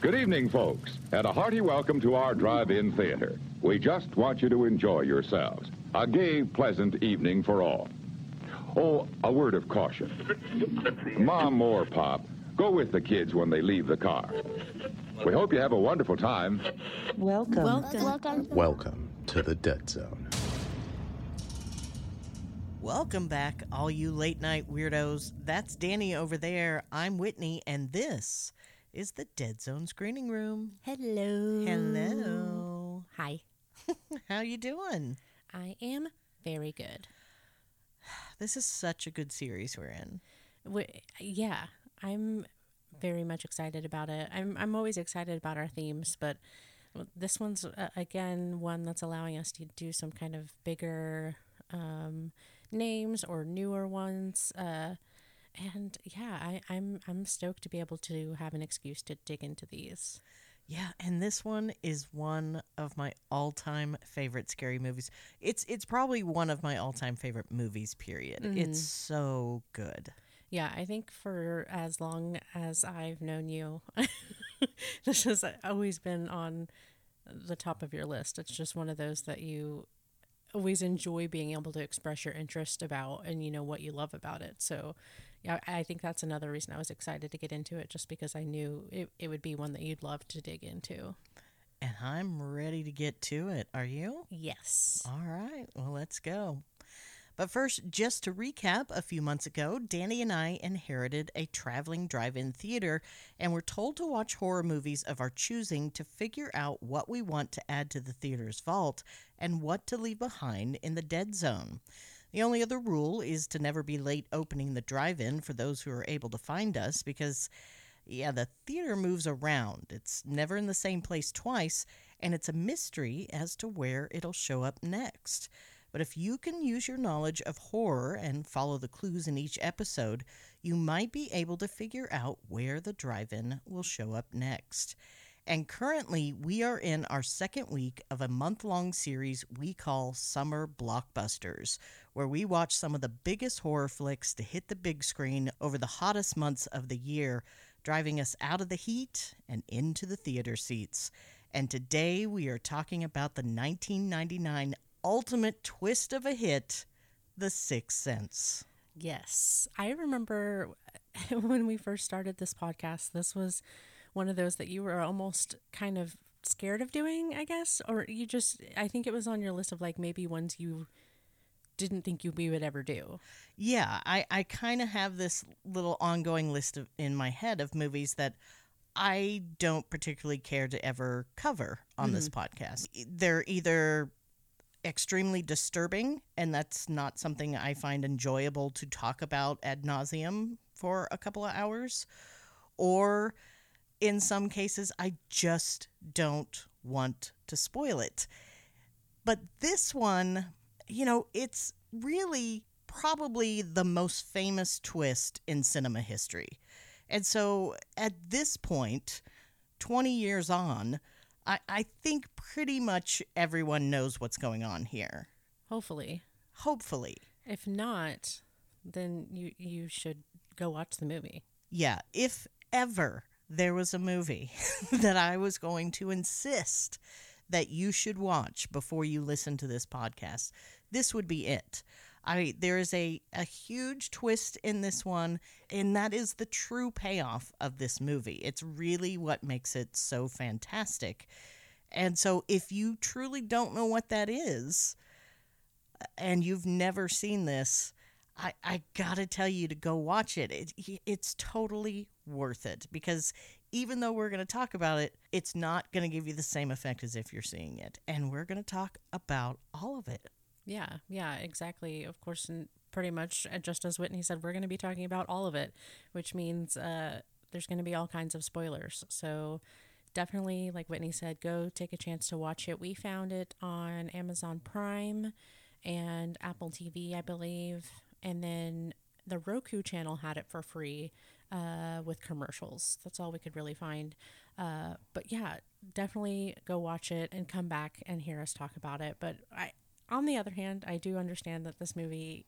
Good evening, folks, and a hearty welcome to our drive-in theater. We just want you to enjoy yourselves. A gay, pleasant evening for all. Oh, a word of caution. Mom or Pop, go with the kids when they leave the car. We hope you have a wonderful time. Welcome. Welcome. Welcome. Welcome to the Dead Zone. Welcome back, all you late night weirdos. That's Danny over there. I'm Whitney, and this is the Dead Zone Screening Room. Hello. Hello. Hi. How you doing? I am very good. This is such a good series we're in. W- yeah, I'm very much excited about it. I'm I'm always excited about our themes, but this one's uh, again one that's allowing us to do some kind of bigger um, names or newer ones. Uh, and yeah, I, I'm I'm stoked to be able to have an excuse to dig into these. Yeah, and this one is one of my all-time favorite scary movies. It's it's probably one of my all-time favorite movies. Period. It's so good. Yeah, I think for as long as I've known you, this has always been on the top of your list. It's just one of those that you always enjoy being able to express your interest about and you know what you love about it. So, yeah, I think that's another reason I was excited to get into it just because I knew it, it would be one that you'd love to dig into. And I'm ready to get to it. Are you? Yes. All right. Well, let's go. But first, just to recap, a few months ago, Danny and I inherited a traveling drive in theater and were told to watch horror movies of our choosing to figure out what we want to add to the theater's vault and what to leave behind in the dead zone. The only other rule is to never be late opening the drive in for those who are able to find us because, yeah, the theater moves around. It's never in the same place twice, and it's a mystery as to where it'll show up next. But if you can use your knowledge of horror and follow the clues in each episode, you might be able to figure out where the drive in will show up next. And currently, we are in our second week of a month long series we call Summer Blockbusters, where we watch some of the biggest horror flicks to hit the big screen over the hottest months of the year, driving us out of the heat and into the theater seats. And today we are talking about the 1999 ultimate twist of a hit, The Sixth Sense. Yes. I remember when we first started this podcast, this was one of those that you were almost kind of scared of doing, I guess, or you just I think it was on your list of like maybe ones you didn't think you we would ever do. Yeah, I, I kind of have this little ongoing list of, in my head of movies that I don't particularly care to ever cover on this mm-hmm. podcast. They're either extremely disturbing, and that's not something I find enjoyable to talk about ad nauseum for a couple of hours, or in some cases, I just don't want to spoil it. But this one, you know, it's really probably the most famous twist in cinema history. And so at this point, 20 years on, I, I think pretty much everyone knows what's going on here. Hopefully. Hopefully. If not, then you you should go watch the movie. Yeah, if ever there was a movie that I was going to insist that you should watch before you listen to this podcast, this would be it. I there is a, a huge twist in this one, and that is the true payoff of this movie. It's really what makes it so fantastic. And so if you truly don't know what that is, uh, and you've never seen this, I, I gotta tell you to go watch it. it. It's totally worth it because even though we're gonna talk about it, it's not gonna give you the same effect as if you're seeing it. And we're gonna talk about all of it. Yeah, yeah, exactly. Of course, and pretty much uh, just as Whitney said, we're going to be talking about all of it, which means uh, there's going to be all kinds of spoilers. So definitely, like Whitney said, go take a chance to watch it. We found it on Amazon Prime and Apple TV, I believe, and then the Roku channel had it for free uh, with commercials. That's all we could really find. Uh, but yeah, definitely go watch it and come back and hear us talk about it. But I, on the other hand, I do understand that this movie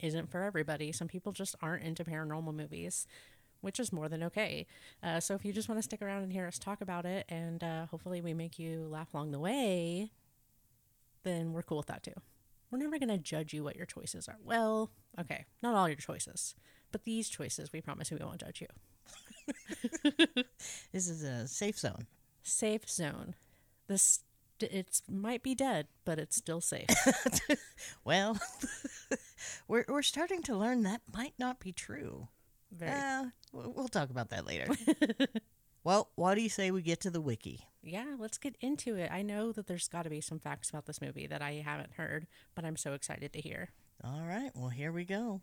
isn't for everybody. Some people just aren't into paranormal movies, which is more than okay. Uh, so if you just want to stick around and hear us talk about it, and uh, hopefully we make you laugh along the way, then we're cool with that too. We're never going to judge you what your choices are. Well, okay, not all your choices, but these choices, we promise we won't judge you. This is a safe zone. Safe zone. This it might be dead, but it's still safe. Well, we're we're starting to learn that might not be true. Very. Uh, we'll talk about that later. well, why do you say we get to the wiki? yeah, let's get into it. I know that there's got to be some facts about this movie that I haven't heard, but I'm so excited to hear. All right, well, here we go.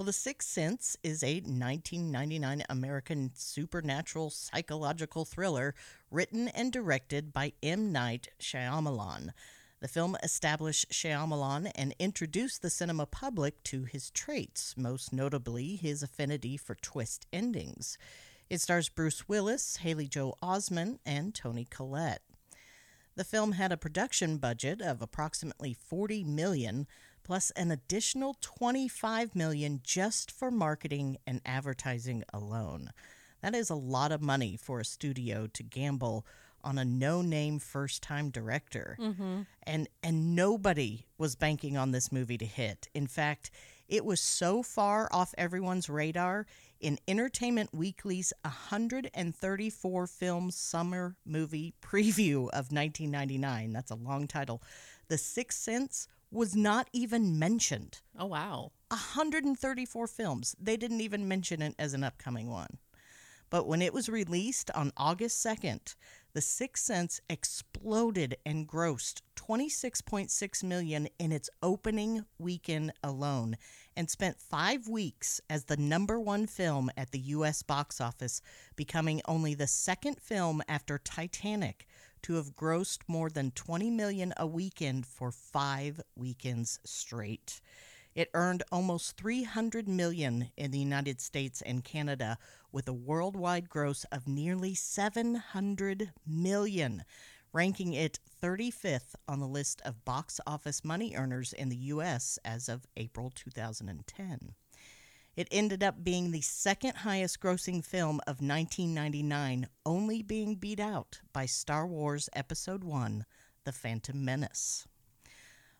Well, The Sixth Sense is a 1999 American supernatural psychological thriller written and directed by M. Night Shyamalan. The film established Shyamalan and introduced the cinema public to his traits, most notably his affinity for twist endings. It stars Bruce Willis, Haley Joel Osment, and Toni Collette. The film had a production budget of approximately 40 million plus an additional 25 million just for marketing and advertising alone. That is a lot of money for a studio to gamble on a no-name first-time director. Mm-hmm. And and nobody was banking on this movie to hit. In fact, it was so far off everyone's radar in Entertainment Weekly's 134 film summer movie preview of 1999. That's a long title. The Sixth Sense was not even mentioned. Oh, wow. 134 films. They didn't even mention it as an upcoming one. But when it was released on August 2nd, The Sixth Sense exploded and grossed 26.6 million in its opening weekend alone and spent 5 weeks as the number 1 film at the US box office, becoming only the second film after Titanic to have grossed more than 20 million a weekend for 5 weekends straight. It earned almost 300 million in the United States and Canada with a worldwide gross of nearly 700 million, ranking it 35th on the list of box office money earners in the US as of April 2010. It ended up being the second highest grossing film of 1999, only being beat out by Star Wars Episode 1 The Phantom Menace.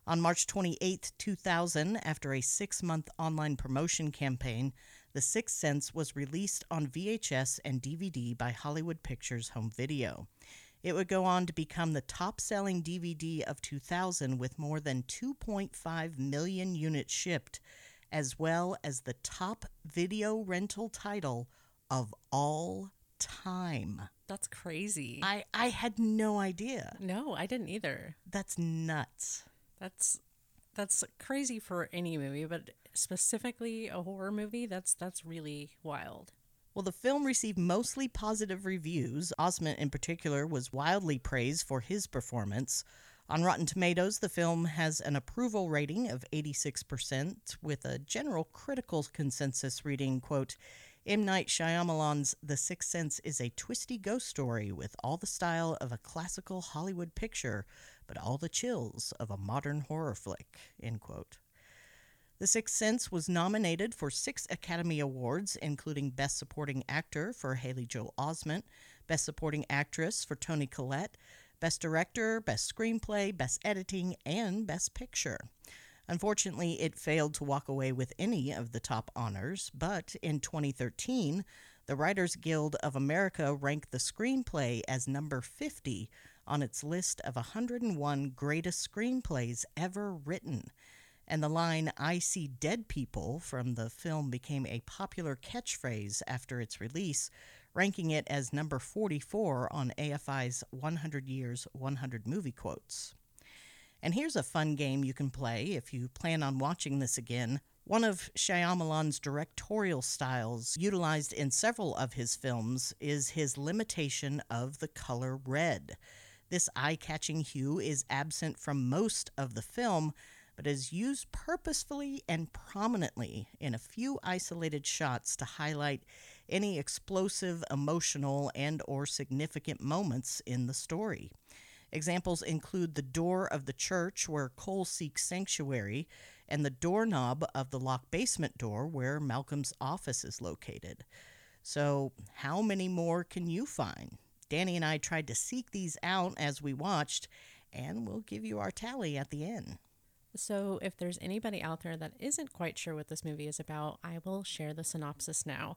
On March 28, 2000, after a six month online promotion campaign, The Sixth Sense was released on VHS and DVD by Hollywood Pictures Home Video. It would go on to become the top selling DVD of 2000 with more than 2.5 million units shipped, as well as the top video rental title of all time. That's crazy. I, I had no idea. no, I didn't either. That's nuts. That's that's crazy for any movie, but specifically a horror movie, that's that's really wild. Well, the film received mostly positive reviews. Osment, in particular, was wildly praised for his performance. On Rotten Tomatoes, the film has an approval rating of 86%, with a general critical consensus reading, quote, M. Night Shyamalan's The Sixth Sense is a twisty ghost story with all the style of a classical Hollywood picture, but all the chills of a modern horror flick, end quote. The Sixth Sense was nominated for six Academy Awards, including Best Supporting Actor for Haley Joel Osment, Best Supporting Actress for Toni Collette, Best Director, Best Screenplay, Best Editing, and Best Picture. Unfortunately, it failed to walk away with any of the top honors, but in 2013, the Writers Guild of America ranked the screenplay as number 50 on its list of 101 greatest screenplays ever written. And the line, I see dead people, from the film became a popular catchphrase after its release, ranking it as number 44 on AFI's 100 Years, 100 Movie Quotes. And here's a fun game you can play if you plan on watching this again. One of Shyamalan's directorial styles, utilized in several of his films, is his limitation of the color red. This eye catching hue is absent from most of the film, but is used purposefully and prominently in a few isolated shots to highlight any explosive, emotional, and or significant moments in the story. Examples include the door of the church where Cole seeks sanctuary and the doorknob of the locked basement door where Malcolm's office is located. So, how many more can you find? Danny and I tried to seek these out as we watched, and we'll give you our tally at the end. So, if there's anybody out there that isn't quite sure what this movie is about, I will share the synopsis now.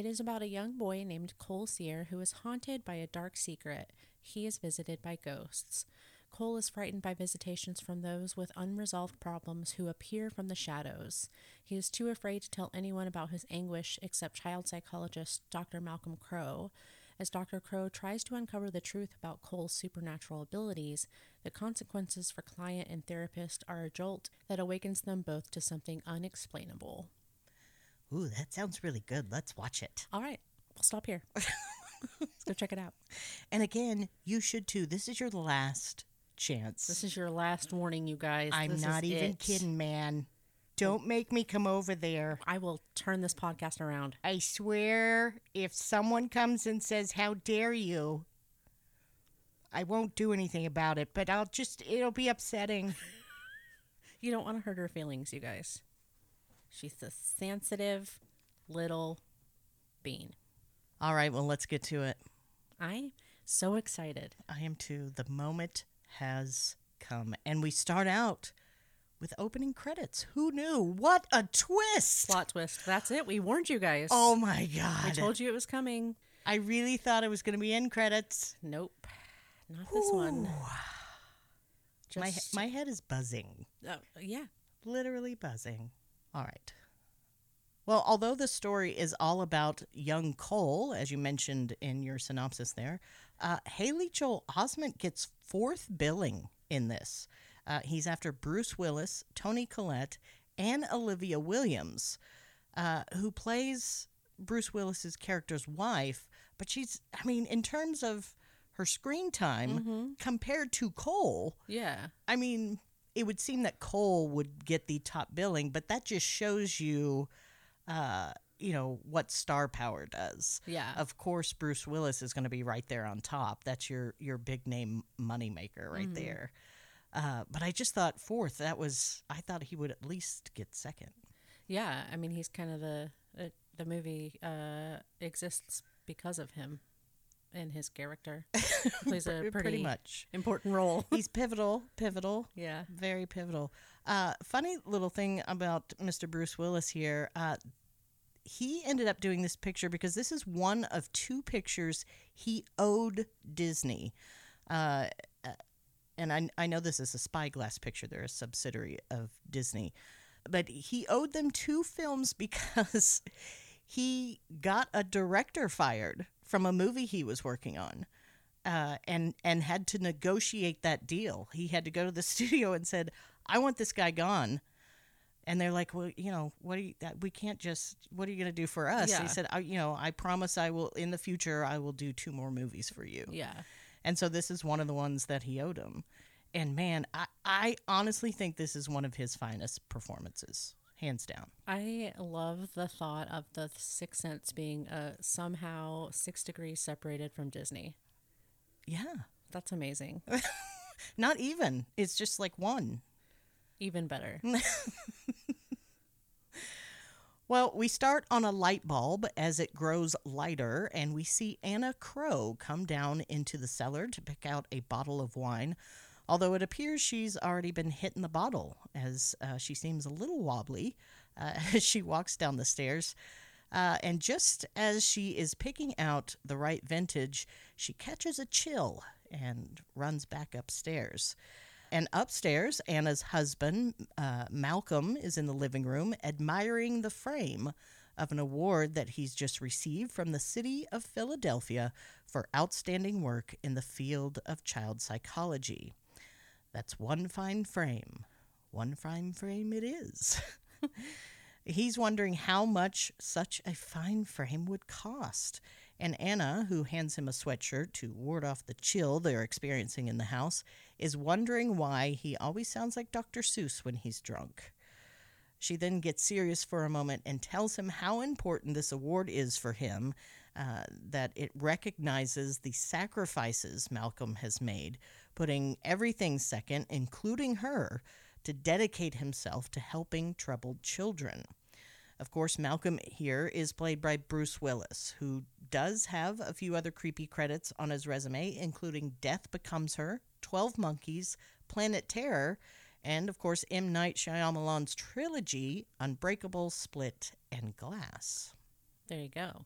It is about a young boy named Cole Sear who is haunted by a dark secret. He is visited by ghosts. Cole is frightened by visitations from those with unresolved problems who appear from the shadows. He is too afraid to tell anyone about his anguish except child psychologist Dr. Malcolm Crowe. As Dr. Crowe tries to uncover the truth about Cole's supernatural abilities, the consequences for client and therapist are a jolt that awakens them both to something unexplainable. Ooh, that sounds really good. Let's watch it. All right, we'll stop here. Let's go check it out. And again, you should too. This is your last chance. This is your last warning, you guys. I'm This not even it. kidding, man. Don't make me come over there. I will turn this podcast around. I swear, if someone comes and says, How dare you? I won't do anything about it, but I'll just, it'll be upsetting. You don't want to hurt her feelings, you guys. She's a sensitive little bean. All right, well, let's get to it. I'm so excited. I am too. The moment has come. And we start out with opening credits. Who knew? What a twist! Plot twist. That's it. We warned you guys. Oh my God. I told you it was coming. I really thought it was going to be end credits. Nope. Not this one. My, Just, my head is buzzing. uh, yeah. literally buzzing. All right. Well, although the story is all about young Cole, as you mentioned in your synopsis there, uh, Haley Joel Osment gets fourth billing in this. Uh, he's after Bruce Willis, Toni Collette, and Olivia Williams, uh, who plays Bruce Willis's character's wife. But she's, I mean, in terms of her screen time compared to Cole, Yeah. I mean, it would seem that Cole would get the top billing, but that just shows you, uh, you know, what star power does. Yeah. Of course, Bruce Willis is going to be right there on top. That's your your big name moneymaker right there. Uh, but I just thought fourth. That was I thought he would at least get second. Yeah. I mean, he's kind of the uh, the movie uh, exists because of him and his character. Plays a Pretty pretty, much. important role. He's pivotal. Pivotal. yeah. Very pivotal. Uh, funny little thing about Mr. Bruce Willis here. Uh, he ended up doing this picture because this is one of two pictures he owed Disney. Uh, uh, and I, I know this is a Spyglass picture, they're a subsidiary of Disney. But he owed them two films because he got a director fired from a movie he was working on uh, and and had to negotiate that deal. He had to go to the studio and said, "I want this guy gone." And they're like, "Well, you know, what are you, that we can't just. What are you going to do for us?" Yeah. He said, I, "You know, I promise I will in the future. I will do two more movies for you." Yeah. And so this is one of the ones that he owed him. And man, I, I honestly think this is one of his finest performances, hands down. I love the thought of the Sixth Sense being uh, somehow six degrees separated from Disney. Yeah, That's amazing. not even. It's just like one. Even better. Well, we start on a light bulb as it grows lighter, and we see Anna Crowe come down into the cellar to pick out a bottle of wine. Although it appears she's already been hit in the bottle, as uh, she seems a little wobbly uh, as she walks down the stairs. Uh, and just as she is picking out the right vintage, she catches a chill and runs back upstairs. And upstairs, Anna's husband, uh, Malcolm, is in the living room admiring the frame of an award that he's just received from the city of Philadelphia for outstanding work in the field of child psychology. That's one fine frame. One fine frame it is. He's wondering how much such a fine frame would cost. And Anna, who hands him a sweatshirt to ward off the chill they're experiencing in the house, is wondering why he always sounds like Dr. Seuss when he's drunk. She then gets serious for a moment and tells him how important this award is for him, uh, that it recognizes the sacrifices Malcolm has made, putting everything second, including her, to dedicate himself to helping troubled children. Of course, Malcolm here is played by Bruce Willis, who does have a few other creepy credits on his resume, including Death Becomes Her, 12 Monkeys, Planet Terror, and of course, M. Night Shyamalan's trilogy, Unbreakable, Split, and Glass. There you go.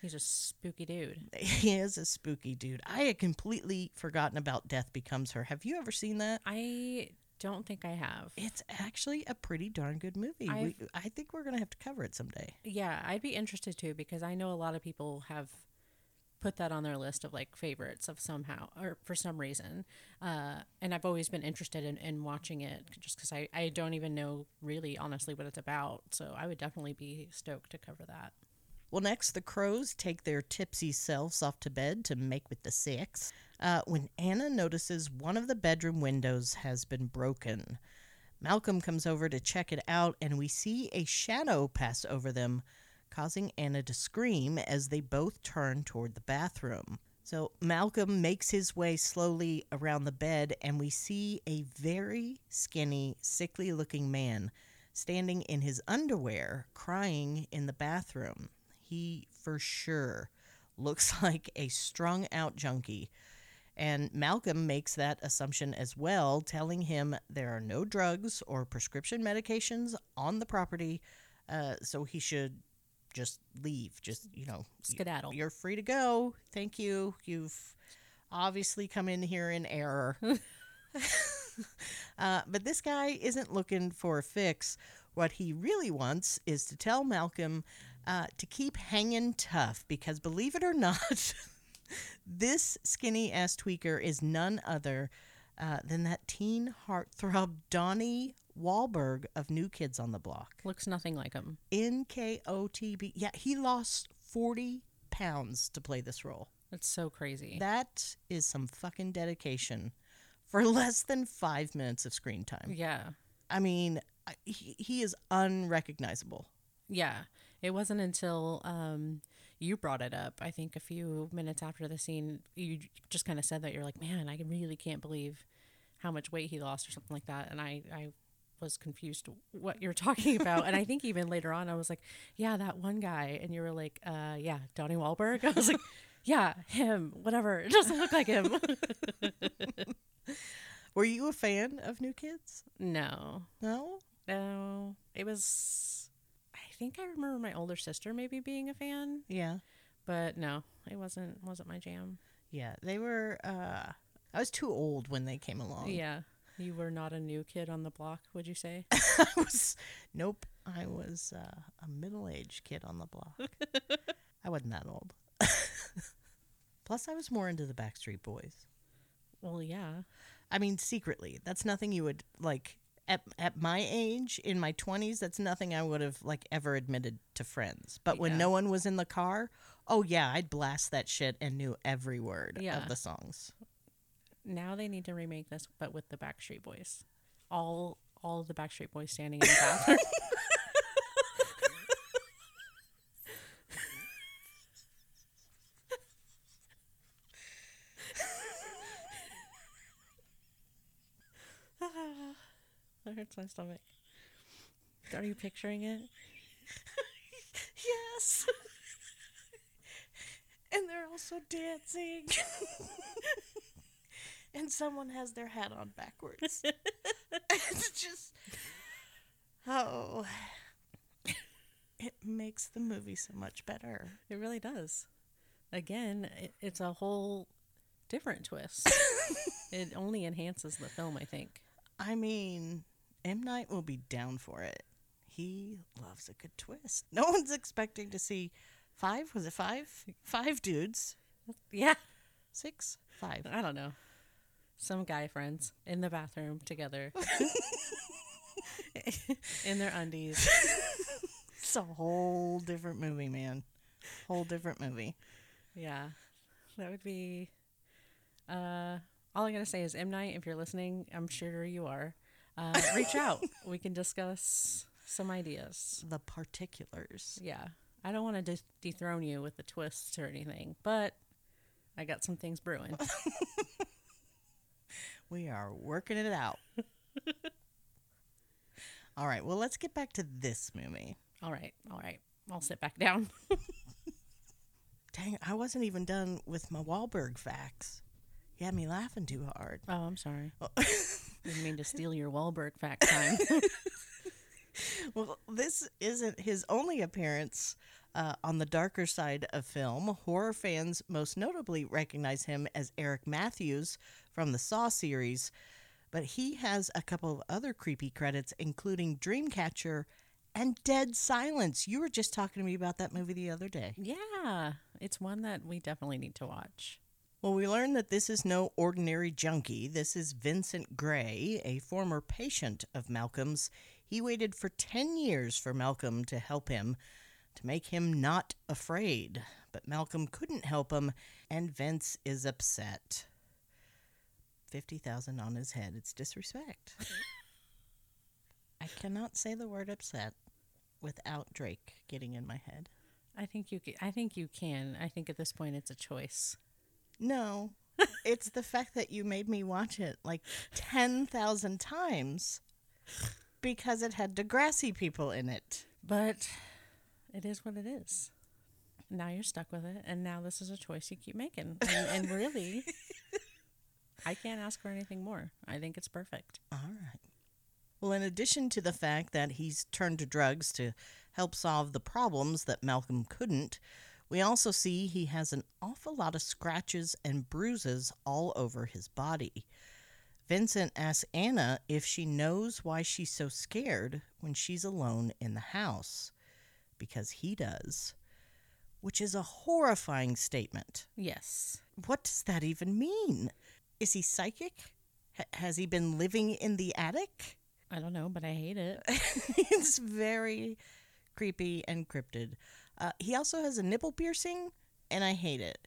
He's a spooky dude. He is a spooky dude. I had completely forgotten about Death Becomes Her. Have you ever seen that? I don't think I have. It's actually a pretty darn good movie. We, I've- think we're going to have to cover it someday. Yeah, I'd be interested too because I know a lot of people have put that on their list of like favorites of somehow or for some reason. Uh, and I've always been interested in, in watching it just because I, I don't even know really honestly what it's about. So I would definitely be stoked to cover that. Well, next, the Crowes take their tipsy selves off to bed to make with the six. Uh, when Anna notices one of the bedroom windows has been broken, Malcolm comes over to check it out, and we see a shadow pass over them, causing Anna to scream as they both turn toward the bathroom. So Malcolm makes his way slowly around the bed, and we see a very skinny, sickly looking man standing in his underwear crying in the bathroom. He for sure looks like a strung out junkie. And Malcolm makes that assumption as well, telling him there are no drugs or prescription medications on the property, uh, so he should just leave. Just, you know, Skedaddle. you're free to go. Thank you. You've obviously come in here in error. uh, but this guy isn't looking for a fix. What he really wants is to tell Malcolm uh, to keep hanging tough because, believe it or not, this skinny ass tweaker is none other uh, than that teen heartthrob Donnie Wahlberg of New Kids on the Block. Looks nothing like him. NKOTB. Yeah, he lost 40 pounds to play this role. That's so crazy. That is some fucking dedication for less than five minutes of screen time. yeah. I mean, he, he is unrecognizable. Yeah. It wasn't until um, you brought it up, I think a few minutes after the scene, you just kind of said that you're like, man, I really can't believe how much weight he lost or something like that. And I, I was confused what you're talking about. and I think even later on, I was like, yeah, that one guy. And you were like, uh, yeah, Donnie Wahlberg. I was like, yeah, him, whatever. It doesn't look like him. Were you a fan of New Kids? no, No? no. It was, think I remember my older sister maybe being a fan. Yeah. but no, it wasn't wasn't my jam. Yeah. They were, uh, I was too old when they came along. Yeah, you were not a new kid on the block, would you say? I was, nope. I was uh, a middle aged kid on the block. I wasn't that old. Plus, I was more into the Backstreet Boys. well, yeah, I mean, secretly. That's nothing you would like at at my age in my 20s. That's nothing I would have like ever admitted to friends. But when Yeah. no one was in the car, oh yeah, I'd blast that shit and knew every word Yeah. of the songs. now they need to remake this, but with the Backstreet Boys, all all the Backstreet Boys standing in the bathroom. hurts my stomach. Are you picturing it? Yes. and they're also dancing. and someone has their hat on backwards. it's just oh it makes the movie so much better. It really does. Again, it, it's a whole different twist. it only enhances the film, I think. I mean, M Night will be down for it. He loves a good twist. No one's expecting to see five. Was it five? Five dudes. Yeah. Six. Five. I don't know. Some guy friends in the bathroom together. in their undies. It's a whole different movie, man. Whole different movie. Yeah. That would be uh all I gotta say is M Night, if you're listening, I'm sure you are. Uh, reach out. we can discuss some ideas. The particulars. Yeah. I don't want to de- dethrone you with the twists or anything, but I got some things brewing. We are working it out. All right, well, let's get back to this movie. All right, all right. I'll sit back down. Dang, I wasn't even done with my Wahlberg facts. You had me laughing too hard. Oh, I'm sorry. Didn't mean to steal your Wahlberg fact time. Well, this isn't his only appearance uh, on the darker side of film. Horror fans most notably recognize him as Eric Matthews from the Saw series, but he has a couple of other creepy credits, including Dreamcatcher and Dead Silence. You were just talking to me about that movie the other day. yeah, it's one that we definitely need to watch. Well, we learn that this is no ordinary junkie. This is Vincent Gray, a former patient of Malcolm's. He waited for 10 years for Malcolm to help him, to make him not afraid. But Malcolm couldn't help him, and Vince is upset. 50,000 on his head. It's disrespect. I cannot say the word upset without Drake getting in my head. I think you. I think you can. I think at this point it's a choice. No, it's the fact that you made me watch it like 10,000 times because it had Degrassi people in it. But it is what it is. Now you're stuck with it, and now this is a choice you keep making. And, and really, I can't ask for anything more. I think it's perfect. All right. Well, in addition to the fact that he's turned to drugs to help solve the problems that Malcolm couldn't, we also see he has an awful lot of scratches and bruises all over his body. Vincent asks Anna if she knows why she's so scared when she's alone in the house, because he does, which is a horrifying statement. Yes. What does that even mean? Is he psychic? H- has he been living in the attic? I don't know, but I hate it. it's very creepy and cryptid. Uh, he also has a nipple piercing, and I hate it.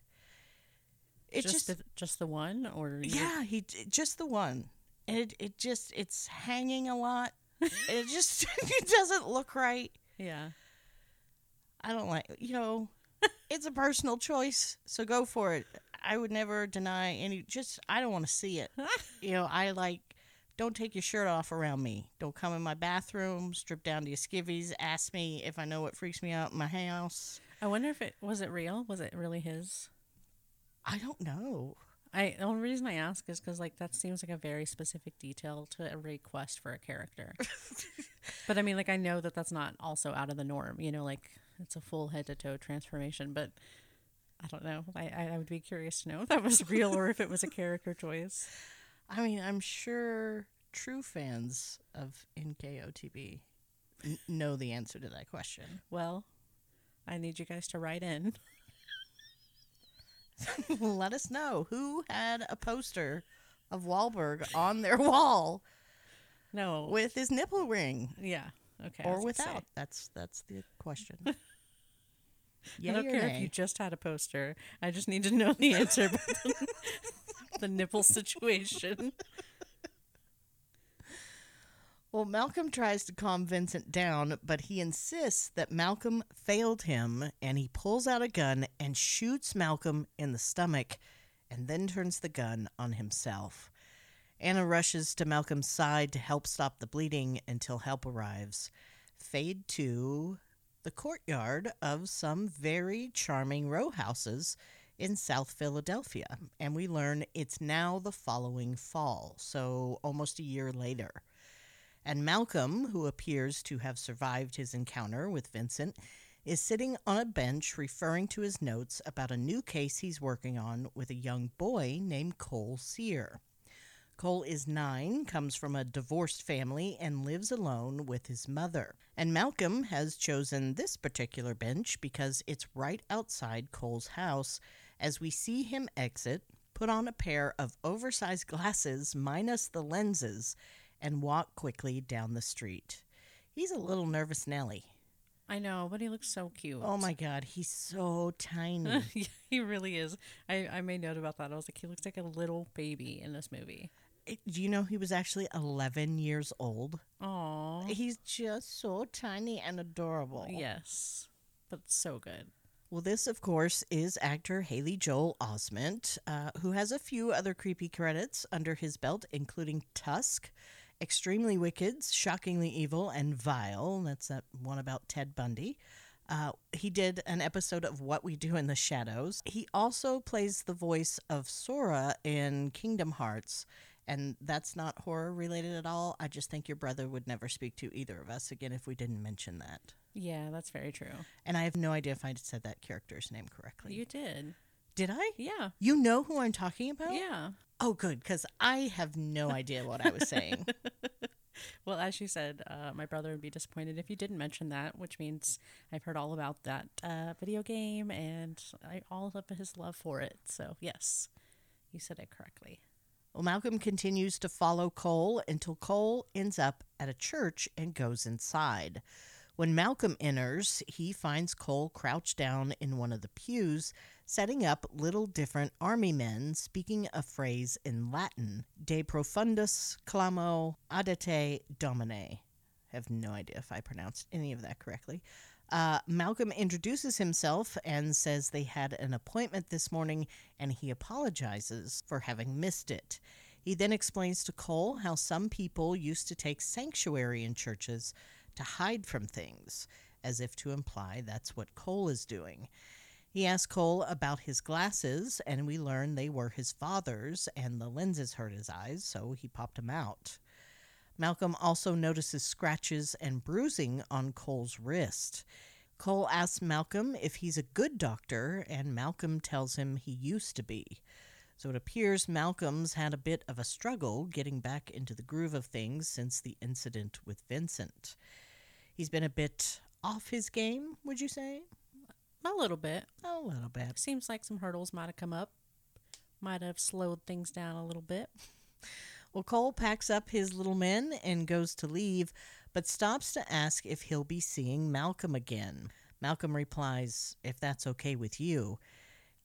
It's just just, the, just the one, or yeah, he just the one, and it it just it's hanging a lot. it just it doesn't look right. yeah. I don't like you know, it's a personal choice, so go for it. I would never deny any. Just I don't want to see it. you know, I like. Don't take your shirt off around me. Don't come in my bathroom. Strip down to your skivvies. Ask me if I know what freaks me out in my house. I wonder if it was it real. Was it really his? I don't know. I the only reason I ask is because like that seems like a very specific detail to a request for a character. but I mean, like I know that that's not also out of the norm. You know, like it's a full head to toe transformation. But I don't know. I I I would be curious to know if that was real or if it was a character choice. I mean, I'm sure true fans of NKOTB n- know the answer to that question. Well, I need you guys to write in. Let us know who had a poster of Wahlberg on their wall No. with his nipple ring. yeah. Okay. Or was gonna say. without. That's that's the question. I don't care if you just had a poster. I just need to know the answer. About the, the nipple situation. Well, Malcolm tries to calm Vincent down, but he insists that Malcolm failed him, and he pulls out a gun and shoots Malcolm in the stomach, and then turns the gun on himself. Anna rushes to Malcolm's side to help stop the bleeding until help arrives. Fade to the courtyard of some very charming row houses in South Philadelphia, and we learn it's now the following fall, so almost a year later. And Malcolm, who appears to have survived his encounter with Vincent, is sitting on a bench referring to his notes about a new case he's working on with a young boy named Cole Sear. Cole is nine, comes from a divorced family, and lives alone with his mother. And Malcolm has chosen this particular bench because it's right outside Cole's house as we see him exit, put on a pair of oversized glasses minus the lenses, and walk quickly down the street. He's a little nervous Nelly. I know, but he looks so cute. Oh my god, he's so tiny. He really is. I, I made note about that. I was like, he looks like a little baby in this movie. Eh, Do you know he was actually 11 years old? Aw. He's just so tiny and adorable. Yes. But so good. Well, this, of course, is actor Haley Joel Osment, uh, who has a few other creepy credits under his belt, including Tusk Extremely Wicked, Shockingly Evil, and Vile. That's that one about Ted Bundy. Uh, he did an episode of What We Do in the Shadows. He also plays the voice of Sora in Kingdom Hearts, and that's not horror related at all. I just think your brother would never speak to either of us again if we didn't mention that. Yeah, that's very true. And I have no idea if I said that character's name correctly. You did. did I? Yeah. You know who I'm talking about? Yeah. Oh, good, because I have no idea what I was saying. Well, as you said, uh, my brother would be disappointed if you didn't mention that, which means I've heard all about that uh, video game and I, all of his love for it. So, yes, you said it correctly. Well, Malcolm continues to follow Cole until Cole ends up at a church and goes inside. When Malcolm enters, he finds Cole crouched down in one of the pews, setting up little different army men speaking a phrase in Latin De profundis clamo adete domine. I have no idea if I pronounced any of that correctly. Uh, Malcolm introduces himself and says they had an appointment this morning and he apologizes for having missed it. He then explains to Cole how some people used to take sanctuary in churches to hide from things, as if to imply that's what Cole is doing. He asks Cole about his glasses, and we learn they were his father's, and the lenses hurt his eyes, so he popped them out. Malcolm also notices scratches and bruising on Cole's wrist. Cole asks Malcolm if he's a good doctor, and Malcolm tells him he used to be. So it appears Malcolm's had a bit of a struggle getting back into the groove of things since the incident with Vincent. He's been a bit off his game, would you say? A little bit. A little bit. Seems like some hurdles might have come up, might have slowed things down a little bit. Well, Cole packs up his little men and goes to leave, but stops to ask if he'll be seeing Malcolm again. Malcolm replies, If that's okay with you.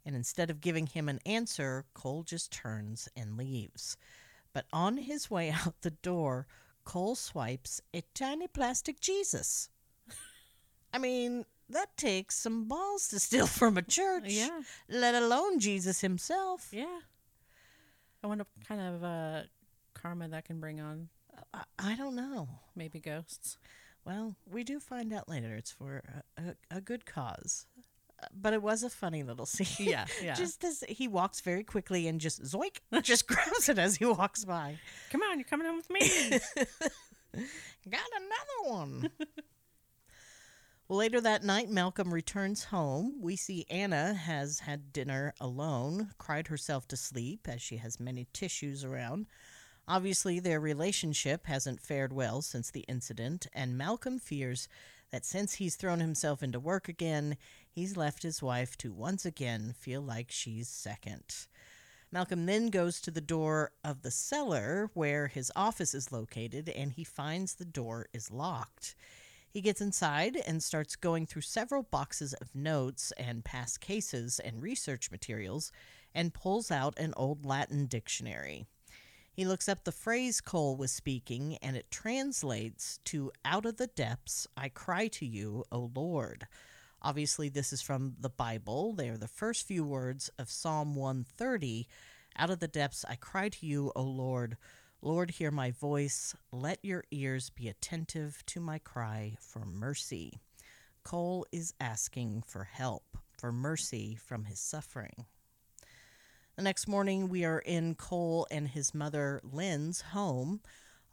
And instead of giving him an answer, Cole just turns and leaves. But on his way out the door, Cole swipes a tiny plastic Jesus. I mean, that takes some balls to steal from a church, Yeah. let alone Jesus himself. Yeah. I want to kind of uh, karma that can bring on I, I don't know. maybe ghosts. Well, we do find out later it's for a, a, a good cause. Uh, But it was a funny little scene. Yeah, yeah. just as he walks very quickly and just zoink, just grabs it as he walks by. Come on, you're coming home with me. Got another one. well, later that night, Malcolm returns home. We see Anna has had dinner alone, cried herself to sleep as she has many tissues around. Obviously, their relationship hasn't fared well since the incident, and Malcolm fears that since he's thrown himself into work again, he's left his wife to once again feel like she's second. Malcolm then goes to the door of the cellar where his office is located and he finds the door is locked. He gets inside and starts going through several boxes of notes and past cases and research materials and pulls out an old Latin dictionary. He looks up the phrase Cole was speaking and it translates to Out of the depths I cry to you, O Lord. Obviously, this is from the Bible. They are the first few words of Psalm 130. Out of the depths I cry to you, O Lord. Lord, hear my voice. Let your ears be attentive to my cry for mercy. Cole is asking for help, for mercy from his suffering. The next morning, we are in Cole and his mother Lynn's home,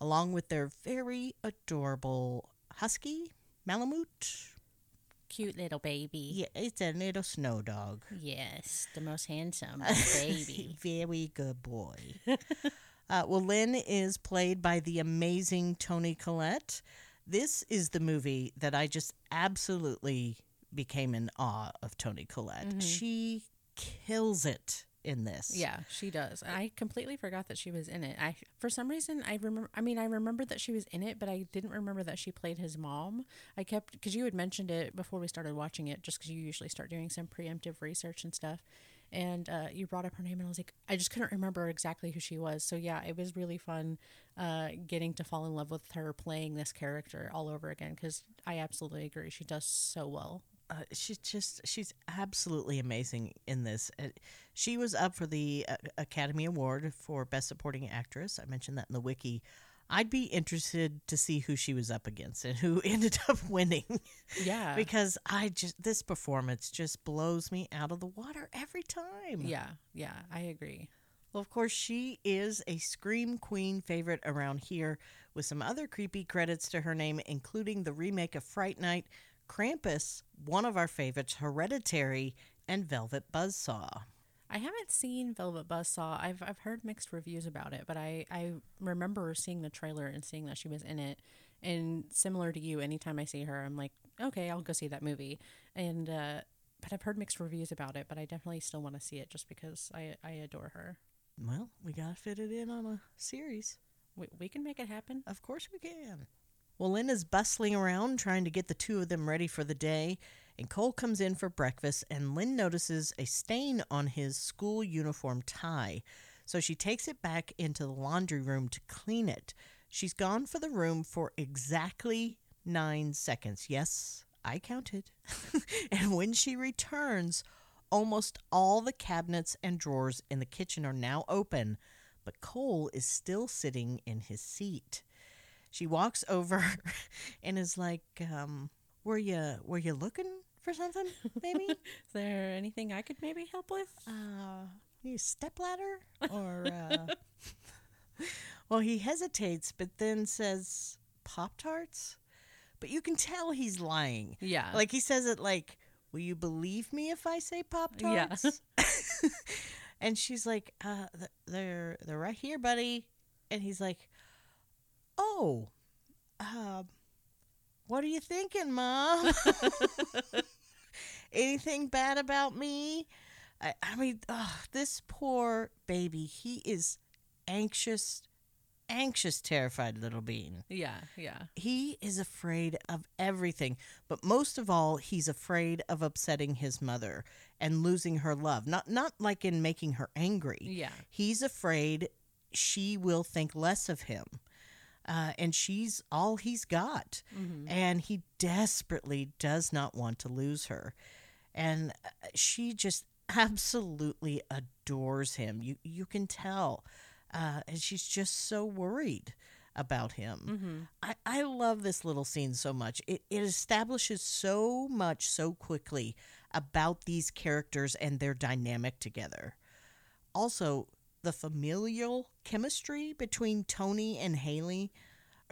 along with their very adorable husky, Malamute. Cute little baby. Yeah, it's a little snow dog. Yes, the most handsome baby. Very good boy. uh, well, Lynn is played by the amazing Toni Collette. This is the movie that I just absolutely became in awe of Toni Collette. She kills it in this. Yeah, she does. I completely forgot that she was in it. I for some reason I remember. I mean, I remembered that she was in it, but I didn't remember that she played his mom. I kept because you had mentioned it before we started watching it, just because you usually start doing some preemptive research and stuff. And uh, you brought up her name, and I was like, I just couldn't remember exactly who she was. So yeah, it was really fun uh, getting to fall in love with her playing this character all over again. Because I absolutely agree, she does so well. Uh, she's just she's absolutely amazing in this. Uh, she was up for the uh, Academy Award for Best Supporting Actress. I mentioned that in the wiki. I'd be interested to see who she was up against and who ended up winning Yeah. because I just this performance just blows me out of the water every time. yeah. Yeah. I agree. Well, of course, she is a Scream Queen favorite around here with some other creepy credits to her name, including the remake of Fright Night, Krampus, one of our favorites, Hereditary, and Velvet Buzzsaw. I haven't seen Velvet Buzzsaw. I've I've heard mixed reviews about it, but I I remember seeing the trailer and seeing that she was in it. And similar to you, anytime I see her, I'm like, okay, I'll go see that movie. And uh, but I've heard mixed reviews about it, but I definitely still want to see it just because I I adore her. Well, we got to fit it in on a series. We we can make it happen. Of course we can. Well, Lynn is bustling around trying to get the two of them ready for the day, and Cole comes in for breakfast, and Lynn notices a stain on his school uniform tie. So she takes it back into the laundry room to clean it. She's gone for the room for exactly nine seconds. Yes, I counted. and when she returns, almost all the cabinets and drawers in the kitchen are now open, but Cole is still sitting in his seat. She walks over and is like, um, "Were you were you looking for something, maybe? Is there anything I could maybe help with? uh, need a stepladder or?" Uh... well, he hesitates, but then says, "Pop tarts." But you can tell he's lying. Yeah. Like he says it like, "Will you believe me if I say pop tarts?" Yeah. and she's like, uh, th- "They're they're right here, buddy." And he's like, "Oh, uh, what are you thinking, mom? Anything bad about me?" I, I mean, this poor baby. He is anxious, anxious, terrified little bean yeah. Yeah. he is afraid of everything, but most of all, he's afraid of upsetting his mother and losing her love. Not not like in making her angry. Yeah. He's afraid she will think less of him. Uh, and she's all he's got. And he desperately does not want to lose her. And uh, she just absolutely adores him. You you can tell. Uh, and she's just so worried about him. I, I love this little scene so much. It, it establishes so much so quickly about these characters and their dynamic together. Also, the familial chemistry between Toni and Haley.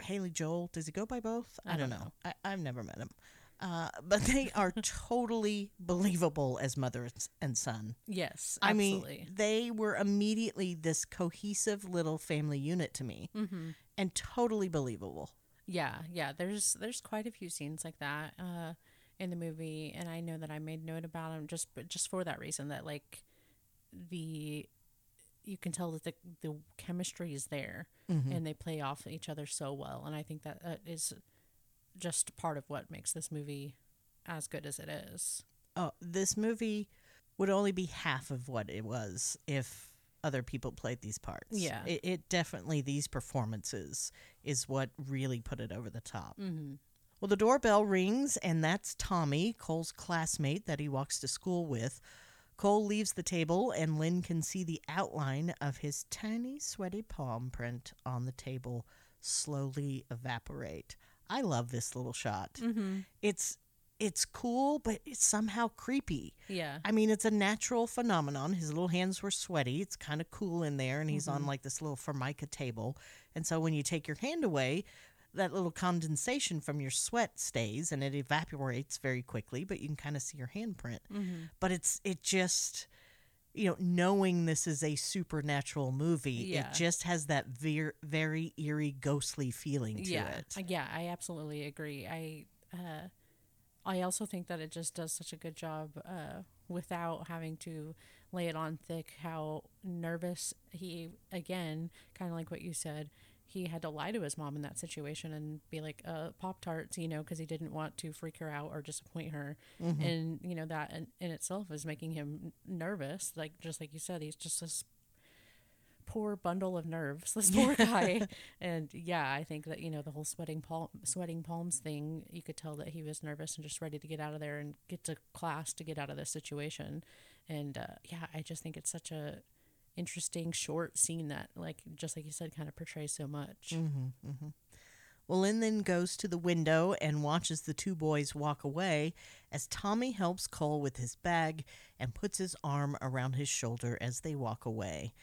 Haley Joel, does he go by both? I, don't know. I, I've never met him. Uh, but they are totally believable as mother and son. Yes. I mean, they were immediately this cohesive little family unit to me mm-hmm. and totally believable. Yeah, yeah. There's there's quite a few scenes like that uh, in the movie, and I know that I made note about them just just for that reason that like the you can tell that the the chemistry is there and they play off each other so well, and I think that uh, is just part of what makes this movie as good as it is. Oh, this movie would only be half of what it was if other people played these parts. Yeah. It, it definitely, these performances is what really put it over the top. Mm-hmm. Well, the doorbell rings, and that's Tommy, Cole's classmate that he walks to school with. Cole leaves the table, and Lynn can see the outline of his tiny, sweaty palm print on the table slowly evaporate. I love this little shot. Mm-hmm. It's it's cool, but it's somehow creepy. Yeah. I mean, it's a natural phenomenon. His little hands were sweaty. It's kind of cool in there, and he's on like this little formica table. And so when you take your hand away, that little condensation from your sweat stays and it evaporates very quickly, but you can kind of see your handprint. Mm-hmm. But it's it just you know, knowing this is a supernatural movie, Yeah. it just has that ver- very eerie, ghostly feeling to yeah. it. Yeah, I absolutely agree. I uh, I also think that it just does such a good job uh, without having to lay it on thick. How nervous he again, kind of like what you said. He had to lie to his mom in that situation and be like, uh, "Pop tarts," you know, because he didn't want to freak her out or disappoint her. And you know that in, in itself is making him nervous. Like just like you said, he's just this poor bundle of nerves. This poor guy. and yeah, I think that you know the whole sweating palm, sweating palms thing. You could tell that he was nervous and just ready to get out of there and get to class to get out of this situation. And uh, yeah, I just think it's such a interesting short scene that, like, just like you said, kind of portrays so much. mm-hmm, mm-hmm. Well, Lynn then goes to the window and watches the two boys walk away as Tommy helps Cole with his bag and puts his arm around his shoulder as they walk away.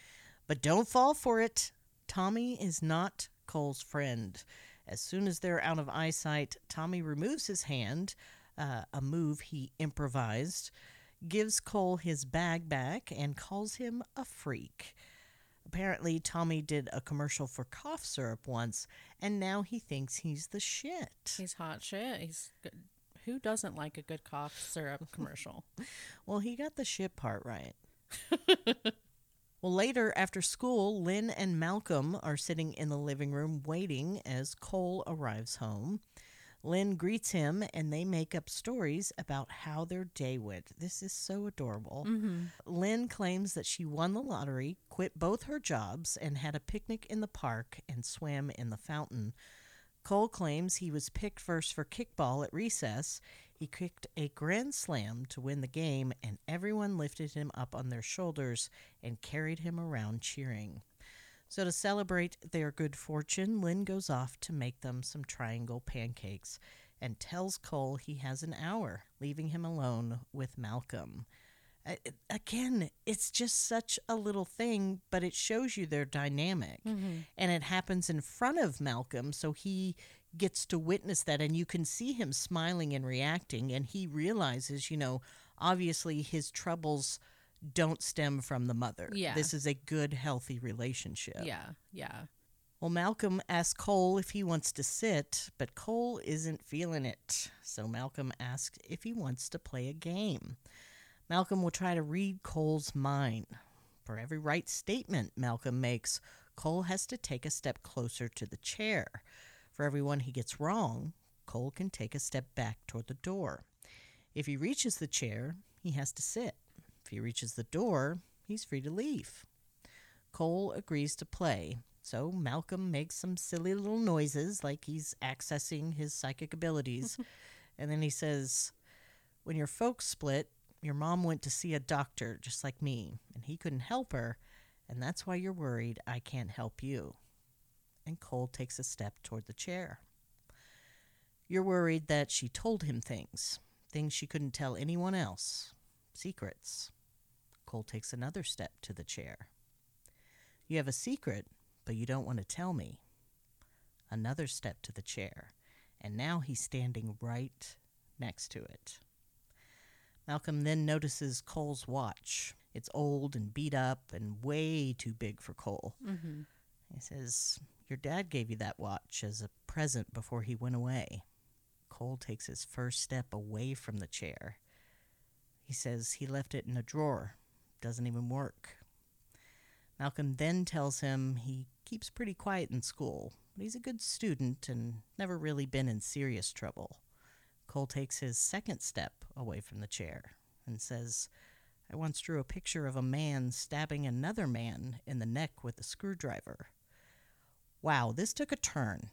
But don't fall for it. Tommy is not Cole's friend. As soon as they're out of eyesight, Tommy removes his hand, uh, a move he improvised, gives Cole his bag back, and calls him a freak. Apparently, Tommy did a commercial for cough syrup once, and now he thinks he's the shit. He's hot shit. He's good. Who doesn't like a good cough syrup commercial? Well, he got the shit part right. well, later after school, Lynn and Malcolm are sitting in the living room waiting as Cole arrives home. Lynn greets him and they make up stories about how their day went. This is so adorable. Mm-hmm. Lynn claims that she won the lottery, quit both her jobs, and had a picnic in the park and swam in the fountain. Cole claims he was picked first for kickball at recess. He kicked a grand slam to win the game, and everyone lifted him up on their shoulders and carried him around cheering. So, to celebrate their good fortune, Lynn goes off to make them some triangle pancakes and tells Cole he has an hour, leaving him alone with Malcolm. Again, it's just such a little thing, but it shows you their dynamic. Mm-hmm. And it happens in front of Malcolm, so he gets to witness that, and you can see him smiling and reacting. And he realizes, you know, obviously his troubles don't stem from the mother. Yeah. This is a good, healthy relationship. Yeah, yeah. Well, Malcolm asks Cole if he wants to sit, but Cole isn't feeling it. So Malcolm asks if he wants to play a game. Malcolm will try to read Cole's mind. For every right statement Malcolm makes, Cole has to take a step closer to the chair. For every one he gets wrong, Cole can take a step back toward the door. If he reaches the chair, he has to sit. He reaches the door, he's free to leave. Cole agrees to play, so Malcolm makes some silly little noises like he's accessing his psychic abilities. and then he says, When your folks split, your mom went to see a doctor just like me, and he couldn't help her, and that's why you're worried I can't help you. And Cole takes a step toward the chair. You're worried that she told him things, things she couldn't tell anyone else, secrets. Cole takes another step to the chair. You have a secret, but you don't want to tell me. Another step to the chair, and now he's standing right next to it. Malcolm then notices Cole's watch. It's old and beat up and way too big for Cole. Mm-hmm. He says, Your dad gave you that watch as a present before he went away. Cole takes his first step away from the chair. He says he left it in a drawer. Doesn't even work. Malcolm then tells him he keeps pretty quiet in school, but he's a good student and never really been in serious trouble. Cole takes his second step away from the chair and says, I once drew a picture of a man stabbing another man in the neck with a screwdriver. Wow, this took a turn.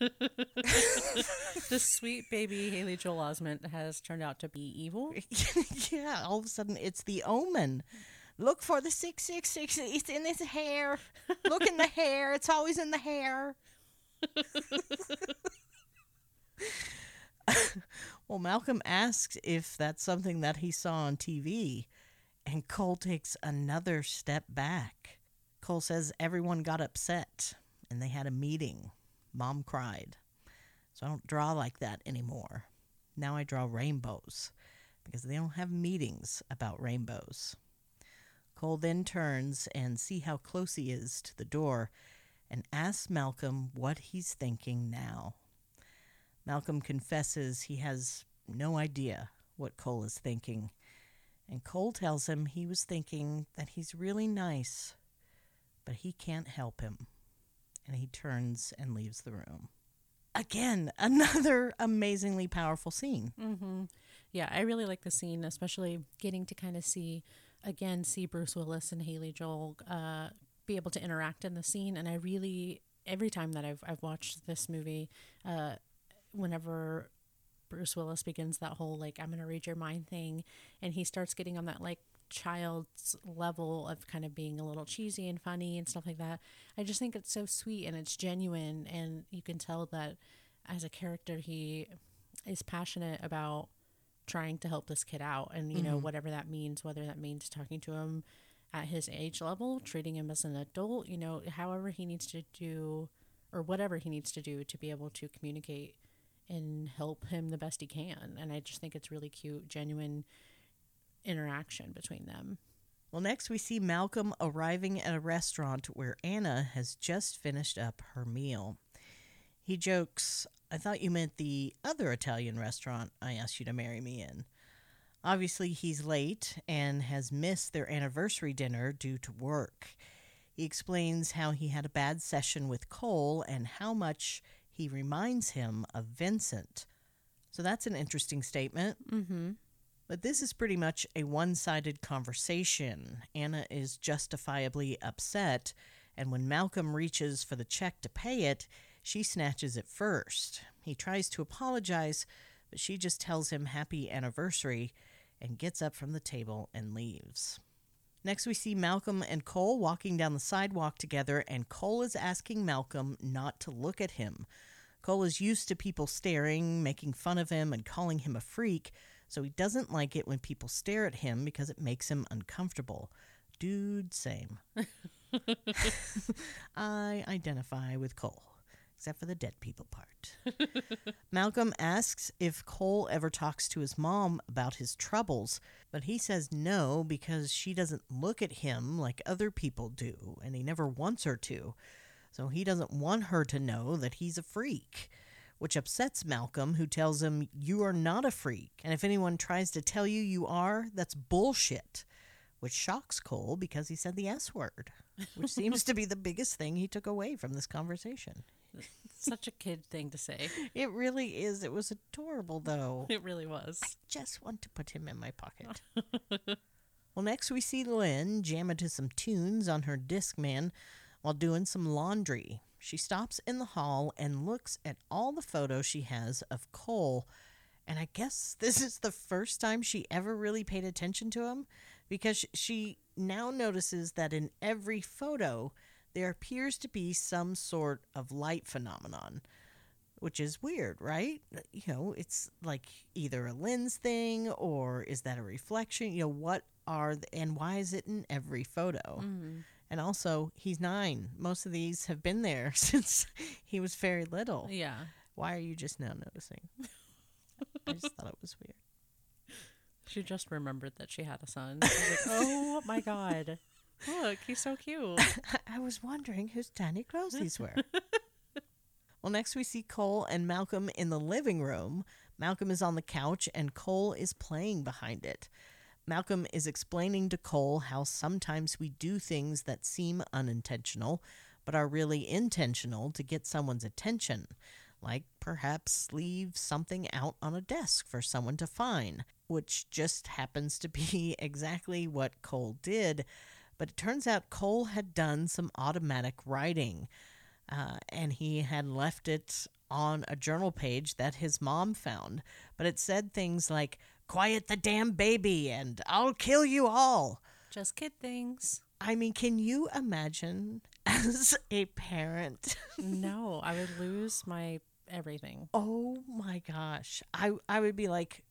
This sweet baby Haley Joel Osment has turned out to be evil. yeah, all of a sudden it's the omen. Look for the 666. It's in his hair. Look in the hair. It's always in the hair. well, Malcolm asks if that's something that he saw on TV, and Cole takes another step back. Cole says everyone got upset and they had a meeting. Mom cried. So I don't draw like that anymore. Now I draw rainbows because they don't have meetings about rainbows. Cole then turns and see how close he is to the door and asks Malcolm what he's thinking now. Malcolm confesses he has no idea what Cole is thinking, and Cole tells him he was thinking that he's really nice, but he can't help him. And he turns and leaves the room. Again, another amazingly powerful scene. Mm-hmm. Yeah, I really like the scene, especially getting to kind of see, again, see Bruce Willis and Haley Joel uh, be able to interact in the scene. And I really, every time that I've, I've watched this movie, uh, whenever Bruce Willis begins that whole, like, I'm to read your mind thing, and he starts getting on that, like, child's level of kind of being a little cheesy and funny and stuff like that. I just think it's so sweet and it's genuine, and you can tell that as a character, he is passionate about trying to help this kid out, and you know mm-hmm. whatever that means, whether that means talking to him at his age level, treating him as an adult, you know, however he needs to do or whatever he needs to do to be able to communicate and help him the best he can. And I just think it's really cute, genuine interaction between them. Well, next we see Malcolm arriving at a restaurant where Anna has just finished up her meal. He jokes, I thought you meant the other Italian restaurant I asked you to marry me in. Obviously, he's late and has missed their anniversary dinner due to work. He explains how he had a bad session with Cole and how much he reminds him of Vincent. So that's an interesting statement. Mm-hmm. But this is pretty much a one sided conversation. Anna is justifiably upset, and when Malcolm reaches for the check to pay it, she snatches it first. He tries to apologize, but she just tells him happy anniversary and gets up from the table and leaves. Next, we see Malcolm and Cole walking down the sidewalk together, and Cole is asking Malcolm not to look at him. Cole is used to people staring, making fun of him, and calling him a freak, so he doesn't like it when people stare at him because it makes him uncomfortable. Dude, same. I identify with Cole, except for the dead people part. Malcolm asks if Cole ever talks to his mom about his troubles, but he says no because she doesn't look at him like other people do, and he never wants her to. So he doesn't want her to know that he's a freak, which upsets Malcolm, who tells him, You are not a freak, and if anyone tries to tell you you are, that's bullshit. Which shocks Cole because he said the S word, which seems to be the biggest thing he took away from this conversation. Such a kid thing to say. It really is. It was adorable, though. It really was. I Just want to put him in my pocket. well, next we see Lynn jamming to some tunes on her Discman while doing some laundry. She stops in the hall and looks at all the photos she has of Cole. And I guess this is the first time she ever really paid attention to him because she now notices that in every photo there appears to be some sort of light phenomenon, which is weird, right? You know, it's like either a lens thing or is that a reflection? You know, what are the, and why is it in every photo? Mm-hmm. And also, he's nine. Most of these have been there since he was very little. Yeah. Why are you just now noticing? I just thought it was weird. She just remembered that she had a son. Like, oh my God. Look, he's so cute. I was wondering whose tiny clothes these were. well, next we see Cole and Malcolm in the living room. Malcolm is on the couch and Cole is playing behind it. Malcolm is explaining to Cole how sometimes we do things that seem unintentional, but are really intentional to get someone's attention, like perhaps leave something out on a desk for someone to find, which just happens to be exactly what Cole did. But it turns out Cole had done some automatic writing, uh, and he had left it on a journal page that his mom found. But it said things like, Quiet the damn baby and I'll kill you all. just kid things. I mean, can you imagine as a parent? No, I would lose my everything. oh my gosh. I, I would be like,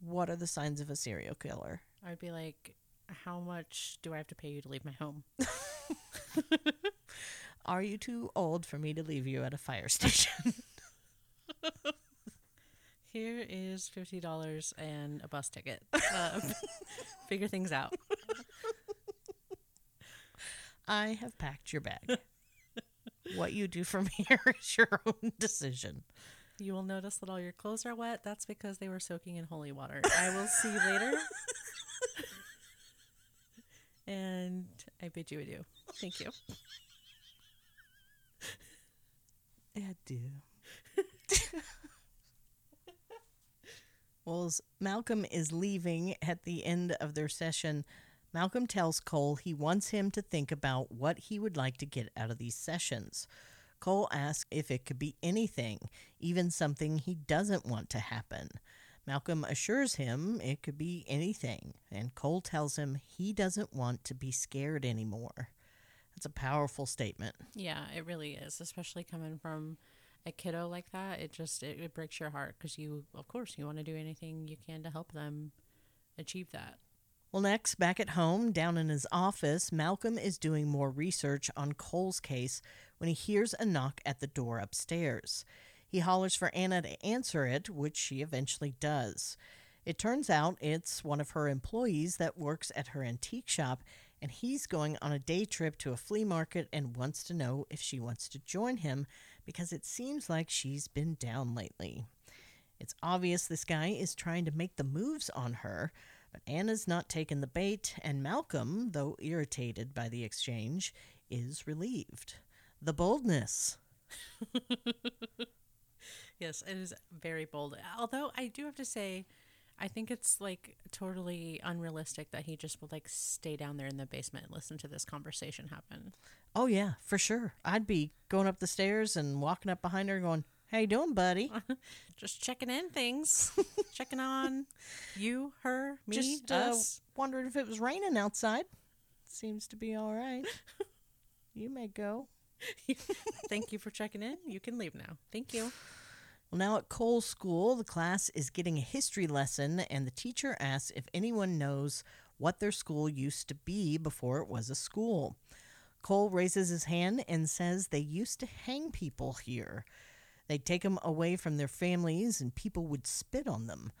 what are the signs of a serial killer? I'd be like, how much do I have to pay you to leave my home? Are you too old for me to leave you at a fire station? Here is $50 and a bus ticket. Uh, figure things out. I have packed your bag. what you do from here is your own decision. You will notice that all your clothes are wet. That's because they were soaking in holy water. I will see you later. and I bid you adieu. Thank you. Adieu. Well, as Malcolm is leaving at the end of their session, Malcolm tells Cole he wants him to think about what he would like to get out of these sessions. Cole asks if it could be anything, even something he doesn't want to happen. Malcolm assures him it could be anything, and Cole tells him he doesn't want to be scared anymore. That's a powerful statement. Yeah, it really is, especially coming from a kiddo like that. It just it, it breaks your heart because you, of course, you want to do anything you can to help them achieve that. Well, next, back at home, down in his office, Malcolm is doing more research on Cole's case when he hears a knock at the door upstairs. He hollers for Anna to answer it, which she eventually does. It turns out it's one of her employees that works at her antique shop, and he's going on a day trip to a flea market and wants to know if she wants to join him because it seems like she's been down lately. It's obvious this guy is trying to make the moves on her, but Anna's not taking the bait, and Malcolm, though irritated by the exchange, is relieved. The boldness. Yes, it is very bold. Although I do have to say, I think it's like totally unrealistic that he just would like stay down there in the basement and listen to this conversation happen. Oh yeah, for sure. I'd be going up the stairs and walking up behind her going, How you doing, buddy? Just checking in things, checking on you, her, me, Just uh, us. wondering if it was raining outside. Seems to be all right. you may go. Thank you for checking in. You can leave now. Thank you. Well, now at Cole's school, the class is getting a history lesson, and the teacher asks if anyone knows what their school used to be before it was a school. Cole raises his hand and says they used to hang people here. They'd take them away from their families, and people would spit on them.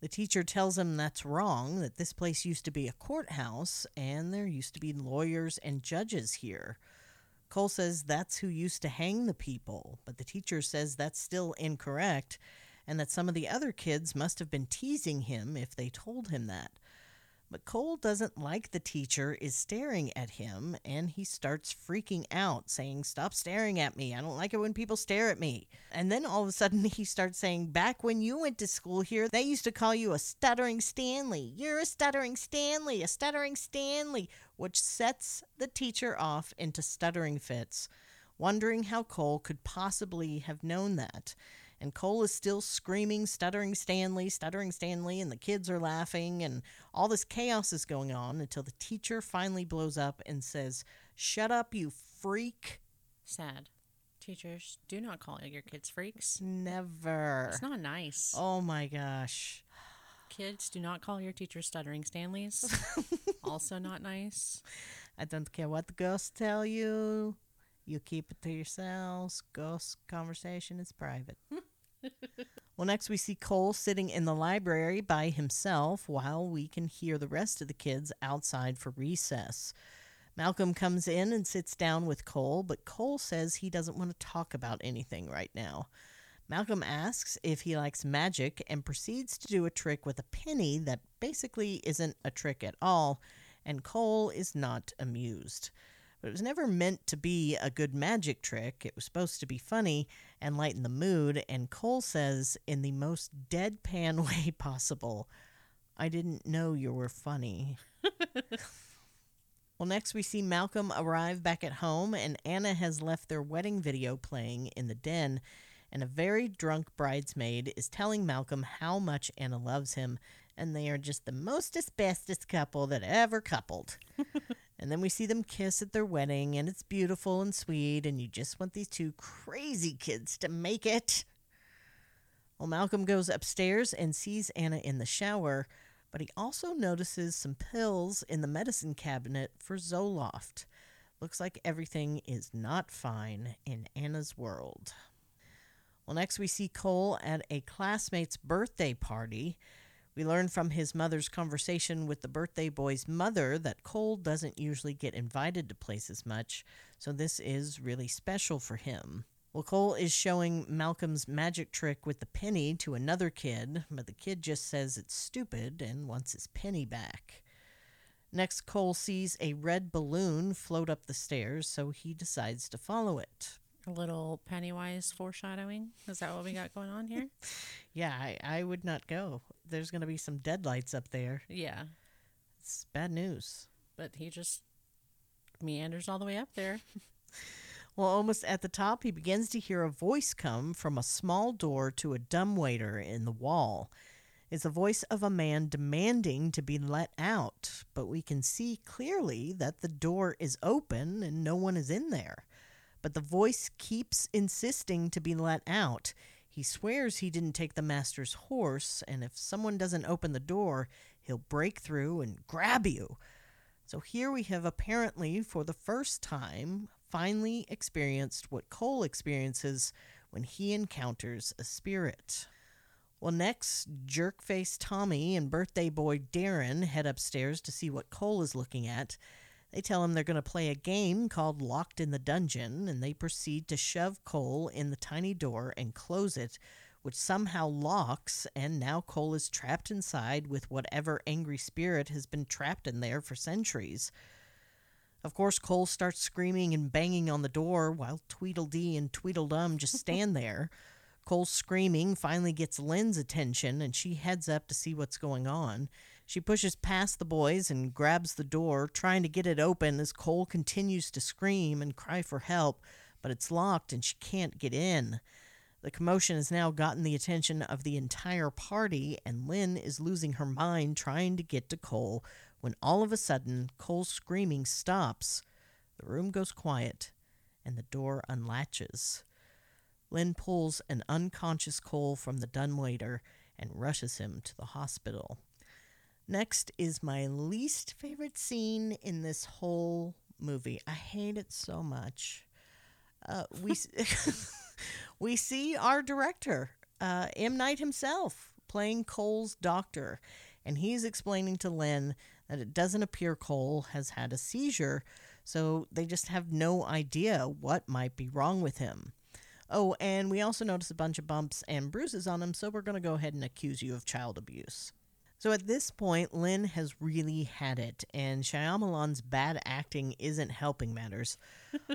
The teacher tells him that's wrong, that this place used to be a courthouse, and there used to be lawyers and judges here. Cole says that's who used to hang the people, but the teacher says that's still incorrect and that some of the other kids must have been teasing him if they told him that. But Cole doesn't like the teacher is staring at him and he starts freaking out, saying, Stop staring at me. I don't like it when people stare at me. And then all of a sudden he starts saying, Back when you went to school here, they used to call you a stuttering Stanley. You're a stuttering Stanley, a stuttering Stanley, which sets the teacher off into stuttering fits, wondering how Cole could possibly have known that. And Cole is still screaming, stuttering Stanley, stuttering Stanley, and the kids are laughing, and all this chaos is going on until the teacher finally blows up and says, Shut up, you freak. Sad. Teachers, do not call your kids freaks. Never. It's not nice. Oh my gosh. Kids, do not call your teachers stuttering Stanleys. also not nice. I don't care what the ghosts tell you. You keep it to yourselves. Ghost conversation is private. well, next we see Cole sitting in the library by himself while we can hear the rest of the kids outside for recess. Malcolm comes in and sits down with Cole, but Cole says he doesn't want to talk about anything right now. Malcolm asks if he likes magic and proceeds to do a trick with a penny that basically isn't a trick at all, and Cole is not amused. But it was never meant to be a good magic trick. It was supposed to be funny and lighten the mood, and Cole says, in the most deadpan way possible, I didn't know you were funny. well, next we see Malcolm arrive back at home, and Anna has left their wedding video playing in the den, and a very drunk bridesmaid is telling Malcolm how much Anna loves him, and they are just the most asbestos couple that ever coupled. And then we see them kiss at their wedding, and it's beautiful and sweet, and you just want these two crazy kids to make it. Well, Malcolm goes upstairs and sees Anna in the shower, but he also notices some pills in the medicine cabinet for Zoloft. Looks like everything is not fine in Anna's world. Well, next we see Cole at a classmate's birthday party. We learn from his mother's conversation with the birthday boy's mother that Cole doesn't usually get invited to places much, so this is really special for him. Well, Cole is showing Malcolm's magic trick with the penny to another kid, but the kid just says it's stupid and wants his penny back. Next, Cole sees a red balloon float up the stairs, so he decides to follow it. A little Pennywise foreshadowing. Is that what we got going on here? Yeah, I, I would not go. There's going to be some deadlights up there. yeah. It's bad news. But he just meanders all the way up there. Well, almost at the top, he begins to hear a voice come from a small door to a dumbwaiter in the wall. is the voice of a man demanding to be let out, but we can see clearly that the door is open and no one is in there. But the voice keeps insisting to be let out. He swears he didn't take the master's horse, and if someone doesn't open the door, he'll break through and grab you. So here we have apparently, for the first time, finally experienced what Cole experiences when he encounters a spirit. Well, next, jerkface Tommy and birthday boy Darren head upstairs to see what Cole is looking at. They tell him they're going to play a game called Locked in the Dungeon, and they proceed to shove Cole in the tiny door and close it, which somehow locks, and now Cole is trapped inside with whatever angry spirit has been trapped in there for centuries. Of course, Cole starts screaming and banging on the door while Tweedledee and Tweedledum just stand there. Cole's screaming finally gets Lynn's attention, and she heads up to see what's going on. She pushes past the boys and grabs the door, trying to get it open as Cole continues to scream and cry for help, but it's locked and she can't get in. The commotion has now gotten the attention of the entire party, and Lynn is losing her mind trying to get to Cole when all of a sudden Cole's screaming stops. The room goes quiet, and the door unlatches. Lynn pulls an unconscious Cole from the dumbwaiter and rushes him to the hospital. Next is my least favorite scene in this whole movie. I hate it so much. Uh, we we see our director, uh, M. Night himself, playing Cole's doctor, and he's explaining to Lynn that it doesn't appear Cole has had a seizure, so they just have no idea what might be wrong with him. Oh, and we also notice a bunch of bumps and bruises on him, so we're going to go ahead and accuse you of child abuse. So at this point, Lynn has really had it, and Shyamalan's bad acting isn't helping matters.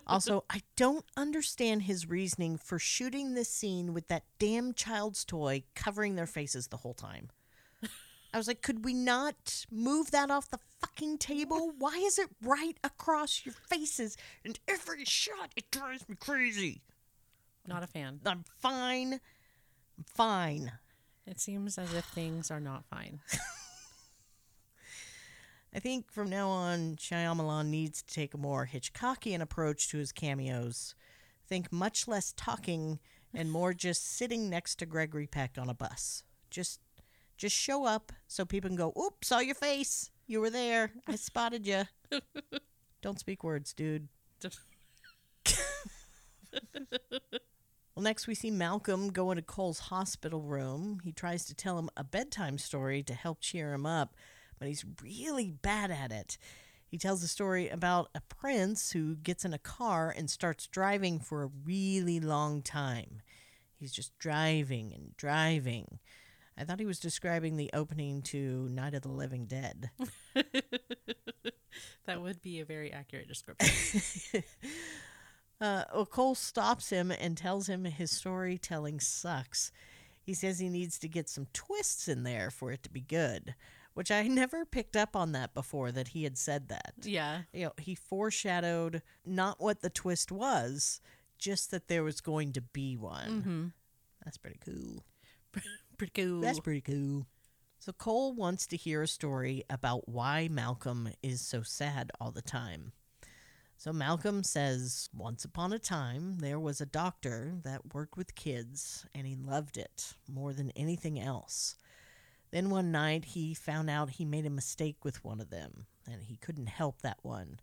also, I don't understand his reasoning for shooting this scene with that damn child's toy covering their faces the whole time. I was like, could we not move that off the fucking table? Why is it right across your faces? And every shot, it drives me crazy. Not a fan. I'm fine. I'm fine. It seems as if things are not fine. I think from now on, Shyamalan needs to take a more Hitchcockian approach to his cameos. Think much less talking and more just sitting next to Gregory Peck on a bus. Just, just show up so people can go, "Oops, saw your face. You were there. I spotted you." Don't speak words, dude. Well, next we see Malcolm go into Cole's hospital room. He tries to tell him a bedtime story to help cheer him up, but he's really bad at it. He tells a story about a prince who gets in a car and starts driving for a really long time. He's just driving and driving. I thought he was describing the opening to Night of the Living Dead. that would be a very accurate description. Uh, well, Cole stops him and tells him his storytelling sucks. He says he needs to get some twists in there for it to be good, which I never picked up on that before that he had said that. Yeah. You know, he foreshadowed not what the twist was, just that there was going to be one. Mm-hmm. That's pretty cool. Pretty cool. That's pretty cool. So Cole wants to hear a story about why Malcolm is so sad all the time. So Malcolm says, Once upon a time, there was a doctor that worked with kids, and he loved it more than anything else. Then one night, he found out he made a mistake with one of them, and he couldn't help that one.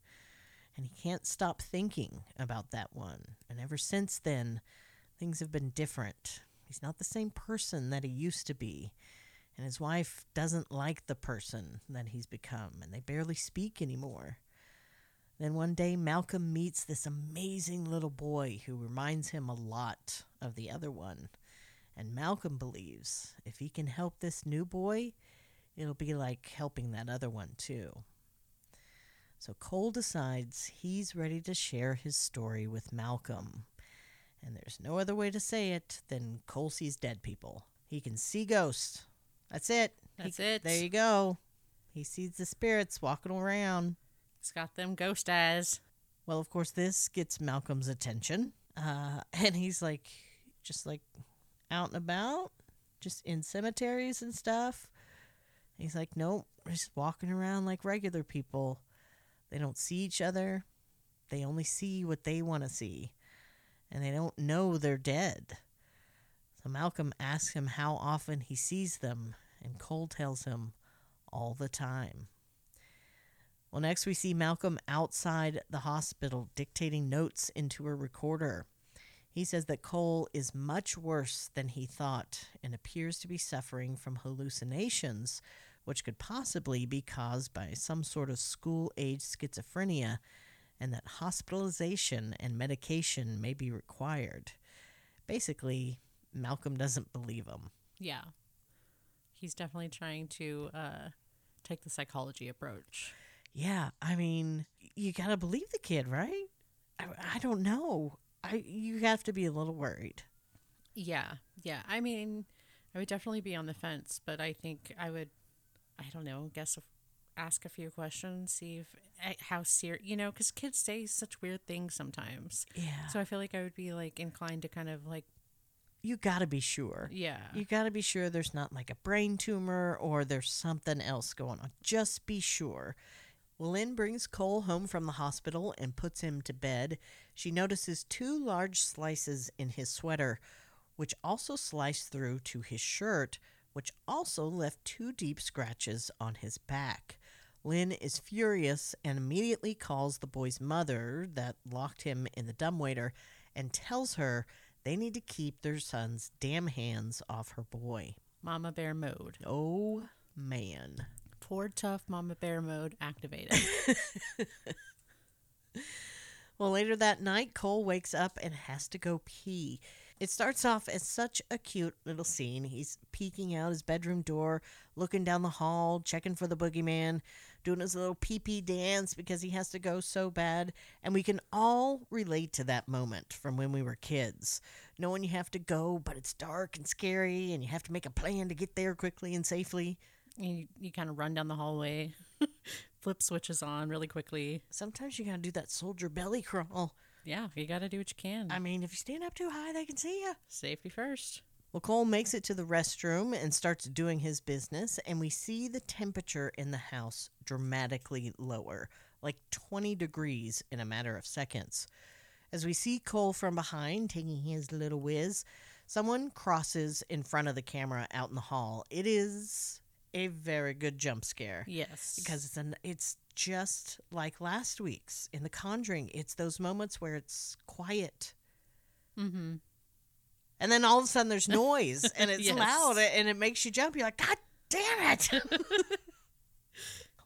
And he can't stop thinking about that one. And ever since then, things have been different. He's not the same person that he used to be. And his wife doesn't like the person that he's become, and they barely speak anymore. Then one day, Malcolm meets this amazing little boy who reminds him a lot of the other one. And Malcolm believes if he can help this new boy, it'll be like helping that other one too. So Cole decides he's ready to share his story with Malcolm. And there's no other way to say it than Cole sees dead people. He can see ghosts. That's it. That's He- it. There you go. He sees the spirits walking around. It's got them ghost eyes. Well, of course, this gets Malcolm's attention. Uh, and he's like, just like out and about, just in cemeteries and stuff. He's like, nope, just walking around like regular people. They don't see each other. They only see what they want to see. And they don't know they're dead. So Malcolm asks him how often he sees them, and Cole tells him all the time. Well, next we see Malcolm outside the hospital dictating notes into a recorder. He says that Cole is much worse than he thought and appears to be suffering from hallucinations, which could possibly be caused by some sort of school age schizophrenia, and that hospitalization and medication may be required. Basically, Malcolm doesn't believe him. Yeah. He's definitely trying to uh, take the psychology approach. Yeah, I mean, you gotta believe the kid, right? I, I don't know. I you have to be a little worried. Yeah. Yeah. I mean, I would definitely be on the fence, but I think I would, I don't know, guess if, ask a few questions, see if eh, how serious, you know, because kids say such weird things sometimes. Yeah. So I feel like I would be like inclined to kind of like, you gotta be sure. yeah. You gotta be sure there's not like a brain tumor or there's something else going on. Just be sure. Well, Lynn brings Cole home from the hospital and puts him to bed. She notices two large slices in his sweater, which also sliced through to his shirt, which also left two deep scratches on his back. Lynn is furious and immediately calls the boy's mother, that locked him in the dumbwaiter, and tells her they need to keep their son's damn hands off her boy. Mama bear mode. Oh, man. Poor tough mama bear mode activated. Well, later that night, Cole wakes up and has to go pee. It starts off as such a cute little scene. He's peeking out his bedroom door, looking down the hall, checking for the boogeyman, doing his little pee pee dance because he has to go so bad. And we can all relate to that moment from when we were kids. Knowing you have to go, but it's dark and scary, and you have to make a plan to get there quickly and safely. You you kind of run down the hallway, flip switches on really quickly. Sometimes you gotta do that soldier belly crawl. Yeah, you got to do what you can. I mean, if you stand up too high, they can see you. Safety first. Well, Cole makes it to the restroom and starts doing his business, and we see the temperature in the house dramatically lower, like 20 degrees in a matter of seconds. As we see Cole from behind taking his little whiz, someone crosses in front of the camera out in the hall. It is a very good jump scare Yes. because it's an it's just like last week's in The Conjuring. It's those moments where it's quiet Mm-hmm. and then all of a sudden there's noise and it's Yes. loud and it makes you jump. You're like, God damn it.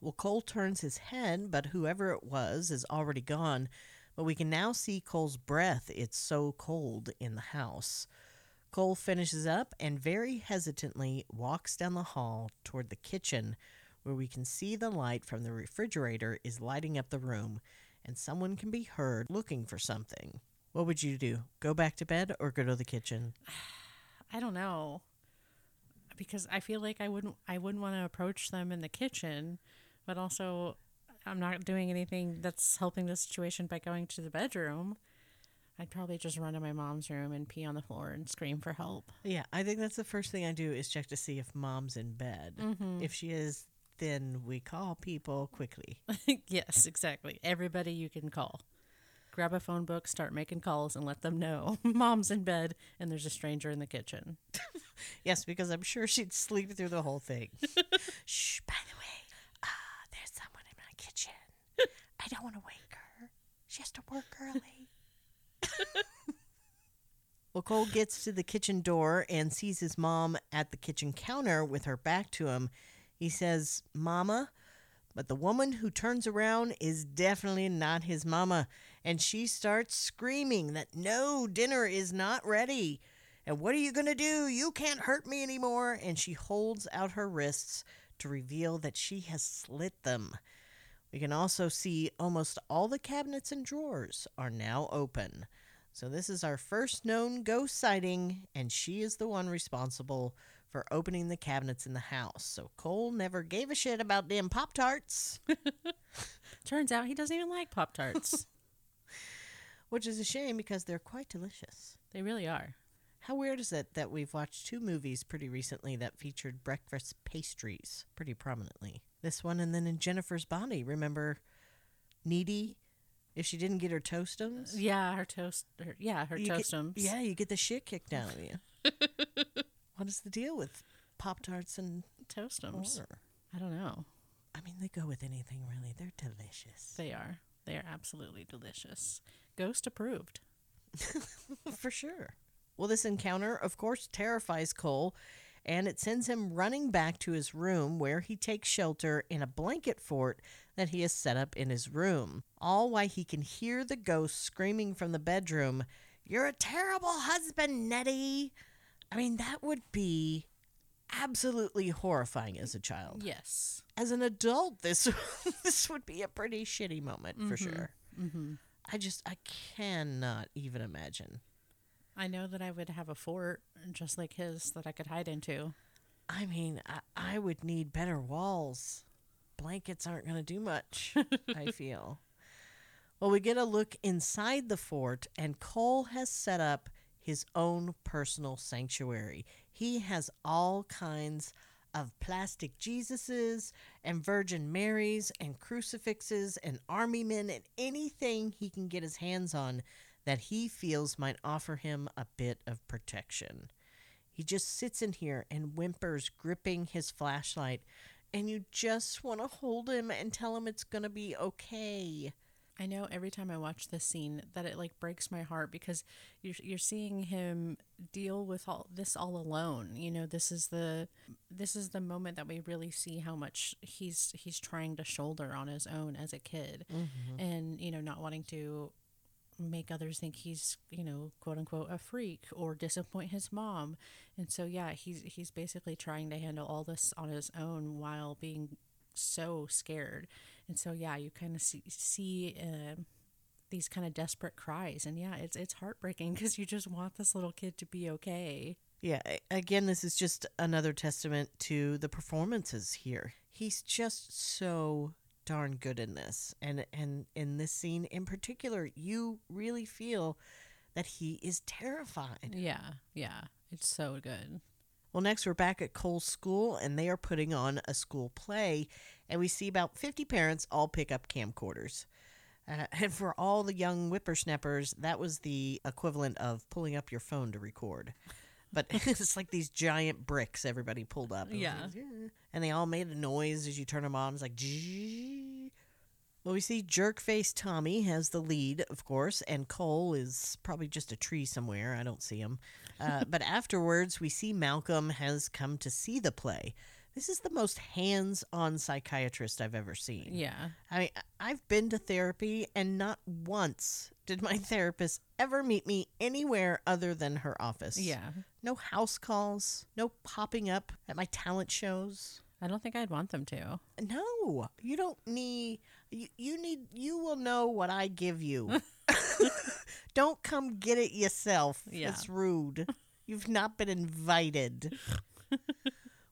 well, Cole turns his head, but whoever it was is already gone. But we can now see Cole's breath. It's so cold in the house. Cole finishes up and very hesitantly walks down the hall toward the kitchen, where we can see the light from the refrigerator is lighting up the room, and someone can be heard looking for something. What would you do? Go back to bed or go to the kitchen? I don't know. Because I feel like I wouldn't I wouldn't want to approach them in the kitchen, but also I'm not doing anything that's helping the situation by going to the bedroom. I'd probably just run to my mom's room and pee on the floor and scream for help. Yeah, I think that's the first thing I do is check to see if mom's in bed. If she is, then we call people quickly. yes, exactly. Everybody you can call. Grab a phone book, start making calls, and let them know mom's in bed and there's a stranger in the kitchen. yes, because I'm sure she'd sleep through the whole thing. Shh, by the way, uh, there's someone in my kitchen. I don't want to wake her. She has to work early. Well, Cole gets to the kitchen door and sees his mom at the kitchen counter with her back to him. He says, Mama, but the woman who turns around is definitely not his mama. And she starts screaming that no, dinner is not ready. And what are you going to do? You can't hurt me anymore. And she holds out her wrists to reveal that she has slit them. We can also see almost all the cabinets and drawers are now open. So, this is our first known ghost sighting, and she is the one responsible for opening the cabinets in the house. So, Cole never gave a shit about them Pop Tarts, Turns out he doesn't even like Pop Tarts. which is a shame because they're quite delicious. they really are. How weird is it that we've watched two movies pretty recently that featured breakfast pastries pretty prominently? This one and then in Jennifer's Body, remember Needy? If she didn't get her toastums? Yeah, her toast. Her, yeah, her you get- toastums. yeah, you get the shit kicked out of you. what is the deal with Pop Tarts and toastums. I don't know. I mean, they go with anything really. They're delicious. They are. They are absolutely delicious. Ghost approved. For sure. Well, this encounter, of course, terrifies Cole, and it sends him running back to his room where he takes shelter in a blanket fort that he has set up in his room. All while he can hear the ghost screaming from the bedroom, You're a terrible husband, Nettie. I mean, that would be absolutely horrifying as a child. Yes. As an adult, this this would be a pretty shitty moment for sure. Mm-hmm. I just I cannot even imagine. I know that I would have a fort just like his that I could hide into. I mean, I, I would need better walls. Blankets aren't going to do much, I feel. Well, we get a look inside the fort, and Cole has set up his own personal sanctuary. He has all kinds of plastic Jesuses and Virgin Marys and crucifixes and army men and anything he can get his hands on that he feels might offer him a bit of protection. He just sits in here and whimpers, gripping his flashlight, and you just want to hold him and tell him it's going to be okay. I know every time I watch this scene that it like breaks my heart because you're you're seeing him deal with all this all alone. You know, this is the this is the moment that we really see how much he's he's trying to shoulder on his own as a kid, mm-hmm. and you know, not wanting to make others think he's you know quote unquote a freak or disappoint his mom. And so yeah he's he's basically trying to handle all this on his own while being so scared. And so yeah you kind of see see uh, these kind of desperate cries. And yeah it's it's heartbreaking because you just want this little kid to be okay. Yeah, again, this is just another testament to the performances here. He's just so darn good in this. And and in this scene in particular, you really feel that he is terrified. yeah yeah it's so good Well, next we're back at Cole's school, and they are putting on a school play, and we see about 50 parents all pick up camcorders. Uh, and for all the young whippersnappers, that was the equivalent of pulling up your phone to record. But it's like these giant bricks everybody pulled up. Was Yeah. like, "Yeah." And they all made a noise as you turn them on. It's like, "Zzzz." well, we see Jerkface Tommy has the lead, of course, and Cole is probably just a tree somewhere. I don't see him. Uh, but afterwards, we see Malcolm has come to see the play. This is the most hands on psychiatrist I've ever seen. yeah I mean, I've been to therapy, and not once did my therapist ever meet me anywhere other than her office. yeah No house calls, no popping up at my talent shows. i don't think i'd want them to No, you don't need. You, you need. You will know what I give you. don't come get it yourself. Yeah. It's rude. You've not been invited.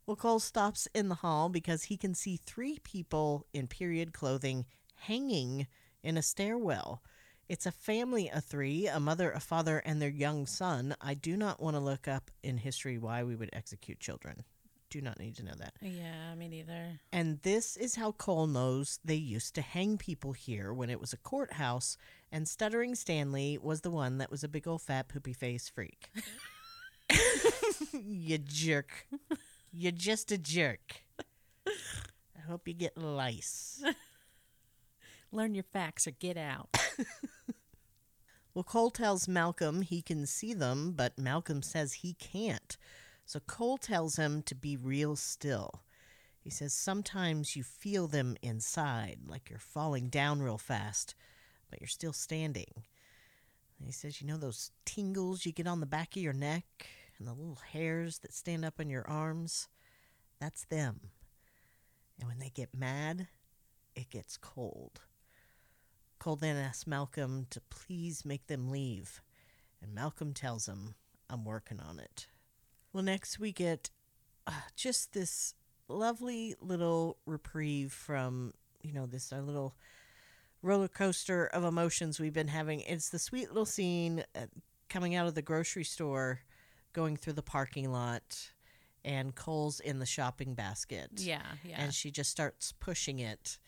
well, Cole stops in the hall because he can see three people in period clothing hanging in a stairwell. It's a family of three a mother, a father, and their young son. I do not want to look up in history why we would execute children. Do not need to know that. yeah me neither And this is how Cole knows they used to hang people here when it was a courthouse, and Stuttering Stanley was the one that was a big old fat poopy face freak. you jerk. You're just a jerk. I hope you get lice. Learn your facts or get out Well, Cole tells Malcolm he can see them, but Malcolm says he can't. So Cole tells him to be real still. He says sometimes you feel them inside, like you're falling down real fast, but you're still standing. And he says, You know those tingles you get on the back of your neck and the little hairs that stand up on your arms? That's them. And when they get mad, it gets cold. Cole then asks Malcolm to please make them leave, and Malcolm tells him, I'm working on it. Well, next we get uh, just this lovely little reprieve from, you know, this our little roller coaster of emotions we've been having. It's the sweet little scene uh, coming out of the grocery store. going through the parking lot, and Cole's in the shopping basket. Yeah, yeah. And she just starts pushing it,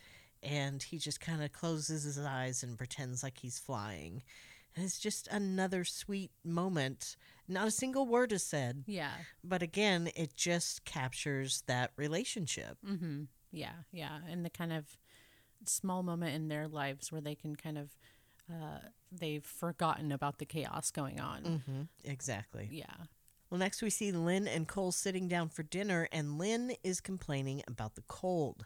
and he just kind of closes his eyes and pretends like he's flying. And it's just another sweet moment. Not a single word is said, yeah. but again, it just captures that relationship. Mm-hmm. Yeah, yeah. And the kind of small moment in their lives where they can kind of uh, they've forgotten about the chaos going on. Mm-hmm. Exactly. Yeah. Well, next we see Lynn and Cole sitting down for dinner, and Lynn is complaining about the cold.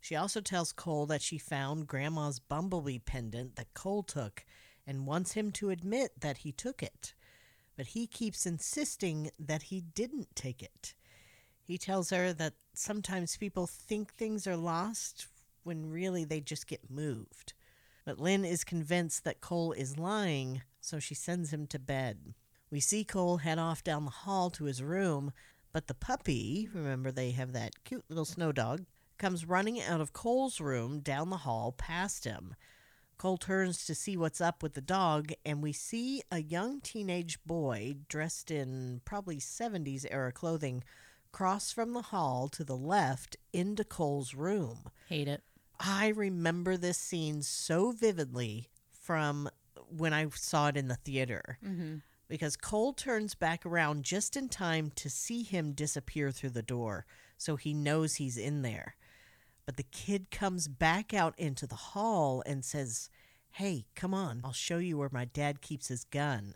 She also tells Cole that she found Grandma's bumblebee pendant that Cole took and wants him to admit that he took it. But he keeps insisting that he didn't take it. He tells her that sometimes people think things are lost when really they just get moved. But Lynn is convinced that Cole is lying, so she sends him to bed. We see Cole head off down the hall to his room, but the puppy, remember they have that cute little snow dog, comes running out of Cole's room down the hall past him. Cole turns to see what's up with the dog, and we see a young teenage boy dressed in probably 70s era clothing cross from the hall to the left into Cole's room. Hate it. I remember this scene so vividly from when I saw it in the theater Mm-hmm. because Cole turns back around just in time to see him disappear through the door, so he knows he's in there. But the kid comes back out into the hall and says, Hey, come on, I'll show you where my dad keeps his gun.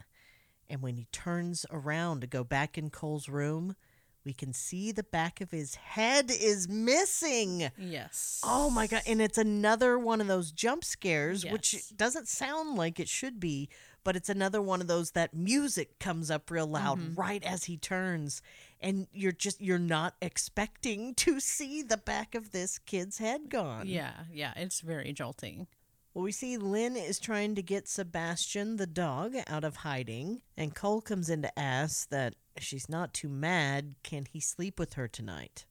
And when he turns around to go back in Cole's room, we can see the back of his head is missing. Yes. Oh my god! And it's another one of those jump scares, which doesn't sound like it should be, but it's another one of those that music comes up real loud Mm-hmm. right as he turns, and you're just you're not expecting to see the back of this kid's head gone. Yeah, yeah. It's very jolting. Well, we see Lynn is trying to get Sebastian the dog out of hiding, and Cole comes in to ask that she's not too mad. Can he sleep with her tonight?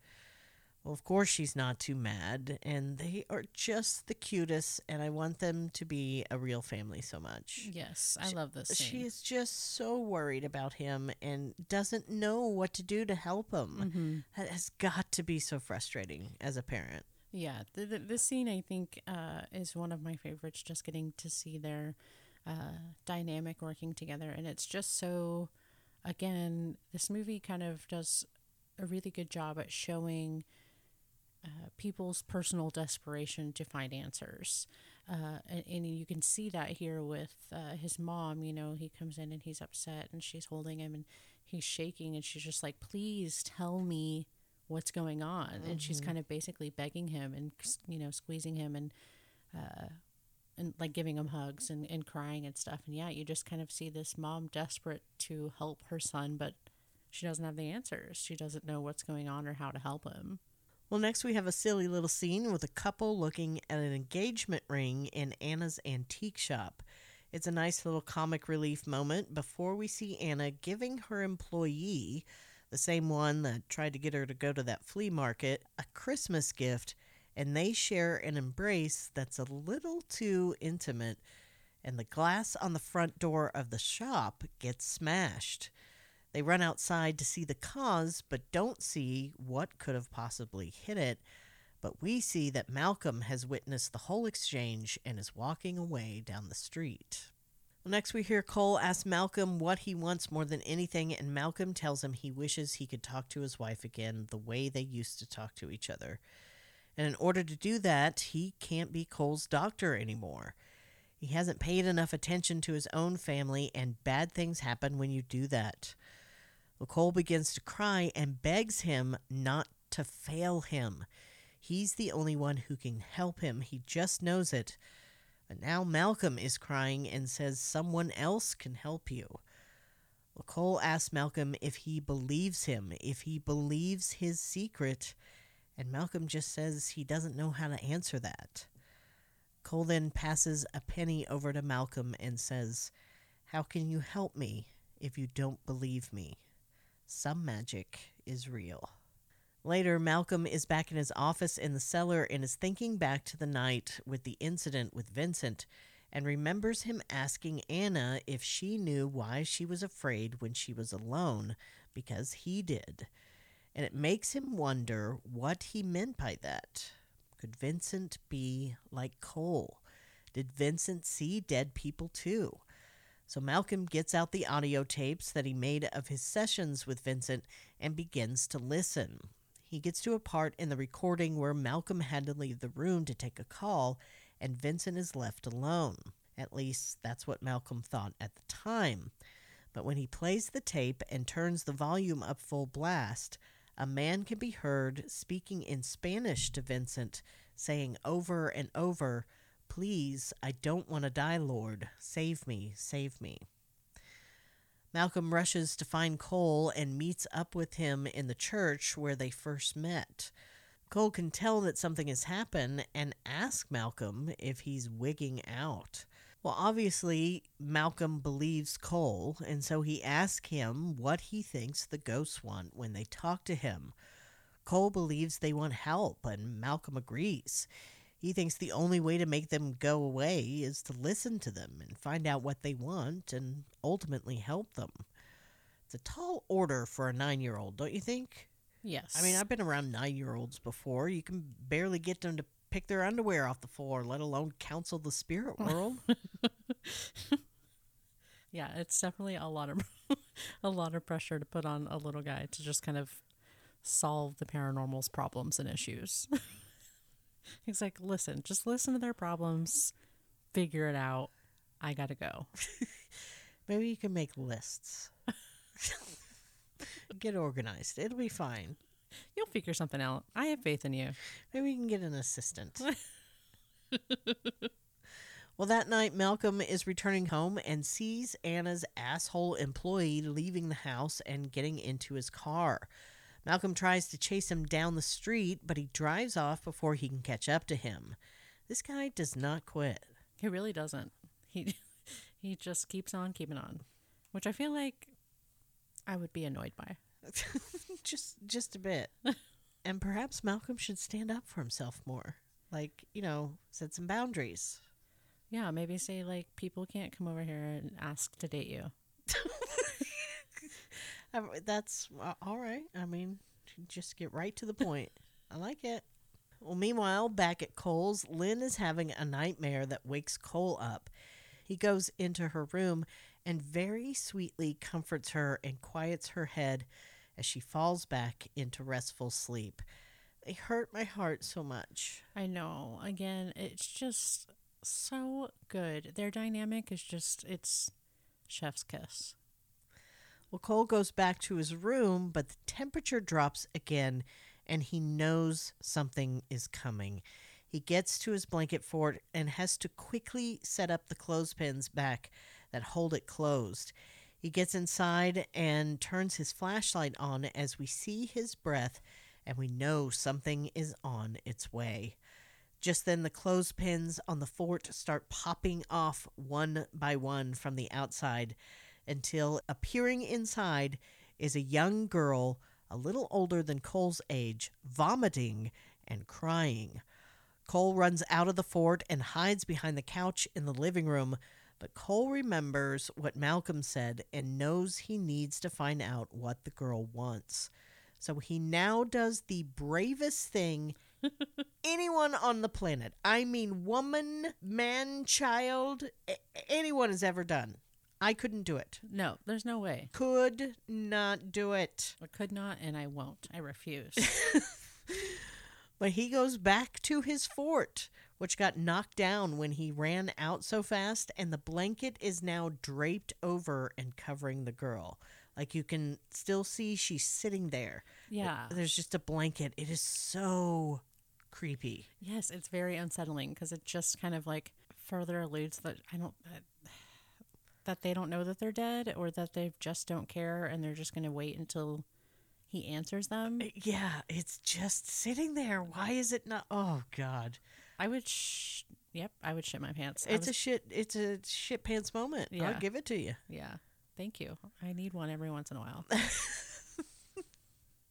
Well, of course she's not too mad, and they are just the cutest, and I want them to be a real family so much. Yes, I love this. Scene. She is just so worried about him and doesn't know what to do to help him. Mm-hmm. That has got to be so frustrating as a parent. Yeah, the, the, this scene I think uh, is one of my favorites. Just getting to see their uh, dynamic working together, and it's just so. Again, this movie kind of does a really good job at showing uh, people's personal desperation to find answers. Uh, and, and you can see that here with uh, his mom. You know, he comes in and he's upset, and she's holding him, and he's shaking, and she's just like, "Please tell me what's going on." And she's kind of basically begging him, and you know, squeezing him, and uh, and like giving him hugs and, and crying and stuff. And yeah, you just kind of see this mom desperate to help her son, but she doesn't have the answers. She doesn't know what's going on or how to help him. Well, next we have a silly little scene with a couple looking at an engagement ring in Anna's antique shop. It's a nice little comic relief moment before we see Anna giving her employee, the same one that tried to get her to go to that flea market, a Christmas gift, and they share an embrace that's a little too intimate, and the glass on the front door of the shop gets smashed. They run outside to see the cause, but don't see what could have possibly hit it. But we see that Malcolm has witnessed the whole exchange and is walking away down the street. Next, we hear Cole ask Malcolm what he wants more than anything, and Malcolm tells him he wishes he could talk to his wife again the way they used to talk to each other. And in order to do that, he can't be Cole's doctor anymore. He hasn't paid enough attention to his own family, and bad things happen when you do that. Well, Cole begins to cry and begs him not to fail him. He's the only one who can help him. He just knows it. But now Malcolm is crying and says someone else can help you. Well, Cole asks Malcolm if he believes him, if he believes his secret, and Malcolm just says he doesn't know how to answer that. Cole then passes a penny over to Malcolm and says, How can you help me if you don't believe me? Some magic is real. Later, Malcolm is back in his office in the cellar and is thinking back to the night with the incident with Vincent and remembers him asking Anna if she knew why she was afraid when she was alone, because he did. And it makes him wonder what he meant by that. Could Vincent be like Cole? Did Vincent see dead people too? So Malcolm gets out the audio tapes that he made of his sessions with Vincent and begins to listen. He gets to a part in the recording where Malcolm had to leave the room to take a call and Vincent is left alone. At least that's what Malcolm thought at the time. But when he plays the tape and turns the volume up full blast, a man can be heard speaking in Spanish to Vincent, saying over and over, Please, I don't want to die, Lord. Save me, save me. Malcolm rushes to find Cole and meets up with him in the church where they first met. Cole can tell that something has happened and asks Malcolm if he's wigging out. Well, obviously, Malcolm believes Cole, and so he asks him what he thinks the ghosts want when they talk to him. Cole believes they want help, and Malcolm agrees. He thinks the only way to make them go away is to listen to them and find out what they want and ultimately help them. It's a tall order for a nine year old, don't you think? Yes. I mean, I've been around nine year olds before. You can barely get them to pick their underwear off the floor, let alone counsel the spirit world. yeah, it's definitely a lot of a lot of pressure to put on a little guy to just kind of solve the paranormal's problems and issues. He's like, listen, just listen to their problems, figure it out. I gotta go. Maybe you can make lists. get organized. It'll be fine. You'll figure something out. I have faith in you. Maybe we can get an assistant. well, that night, Malcolm is returning home and sees Anna's asshole employee leaving the house and getting into his car. Malcolm tries to chase him down the street, but he drives off before he can catch up to him. This guy does not quit. He really doesn't. He he just keeps on keeping on, which I feel like I would be annoyed by. just just a bit. and perhaps Malcolm should stand up for himself more. Like, you know, set some boundaries. Yeah, maybe say like people can't come over here and ask to date you. That's uh, all right. I mean, just get right to the point. I like it. Well, meanwhile, back at Cole's, Lynn is having a nightmare that wakes Cole up. He goes into her room and very sweetly comforts her and quiets her head as she falls back into restful sleep. They hurt my heart so much. I know. Again, it's just so good. Their dynamic is just, it's chef's kiss. Well, Cole goes back to his room, but the temperature drops again, and he knows something is coming. He gets to his blanket fort and has to quickly set up the clothespins back that hold it closed. He gets inside and turns his flashlight on as we see his breath, and we know something is on its way. Just then, the clothespins on the fort start popping off one by one from the outside until appearing inside is a young girl a little older than Cole's age, vomiting and crying. Cole runs out of the fort and hides behind the couch in the living room, but Cole remembers what Malcolm said and knows he needs to find out what the girl wants. So he now does the bravest thing anyone on the planet, I mean, woman, man, child, anyone has ever done. I couldn't do it. No, there's no way. Could not do it. I could not, and I won't. I refuse. but he goes back to his fort, which got knocked down when he ran out so fast, and the blanket is now draped over and covering the girl. Like you can still see she's sitting there. Yeah. There's just a blanket. It is so creepy. Yes, it's very unsettling because it just kind of like further alludes that I don't that they don't know that they're dead or that they just don't care and they're just going to wait until he answers them. Uh, yeah, it's just sitting there. Why is it not? Oh God, I would. Sh- yep, I would shit my pants. It's was, a shit. It's a shit pants moment. Yeah. I'll give it to you. Yeah, thank you. I need one every once in a while.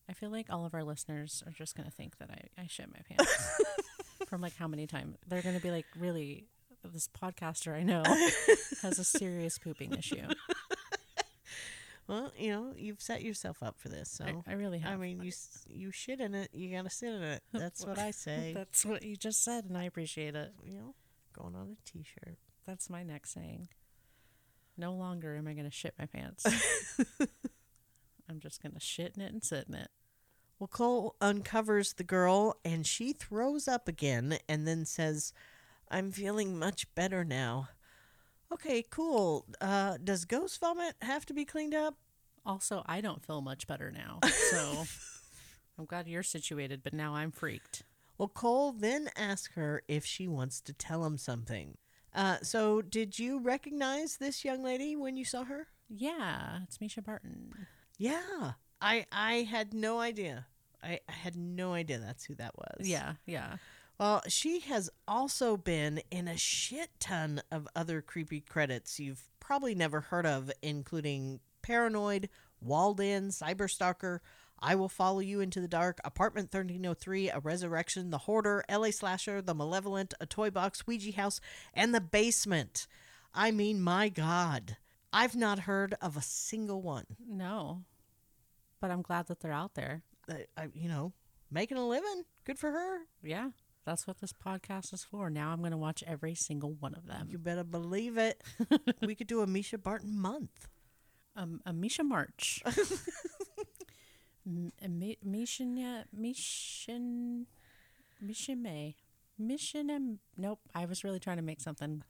I feel like all of our listeners are just going to think that I, I shit my pants from like how many times they're going to be like, really, this podcaster I know has a serious pooping issue. Well, you know, you've set yourself up for this, so I, I really have. I mean, you you shit in it, you gotta sit in it. That's what I say. That's what you just said, and I appreciate it. you know, going on a t-shirt. That's my next saying. No longer am I going to shit my pants. I'm just going to shit in it and sit in it. Well, Cole uncovers the girl, and she throws up again, and then says, "I'm feeling much better now." Okay, cool. Uh, does ghost vomit have to be cleaned up? Also, I don't feel much better now. So I'm glad you're situated, but now I'm freaked. Well, Cole then asks her if she wants to tell him something. Uh, so, did you recognize this young lady when you saw her? Yeah, it's Mischa Barton. Yeah, I I had no idea. I, I had no idea that's who that was. Yeah, yeah. Well, she has also been in a shit ton of other creepy credits you've probably never heard of, including Paranoid, Walled In, Cyberstalker, I Will Follow You into the Dark, Apartment 1303, A Resurrection, The Hoarder, LA Slasher, The Malevolent, A Toy Box, Ouija House, and The Basement. I mean, my God. I've not heard of a single one. No. But I'm glad that they're out there. I, I, you know, making a living. Good for her. Yeah. That's what this podcast is for. Now I'm going to watch every single one of them. You better believe it. we could do a Mischa Barton month. Um, a Misha March. M- Mi- Misha, Mission, Mission May. Mission and nope. I was really trying to make something.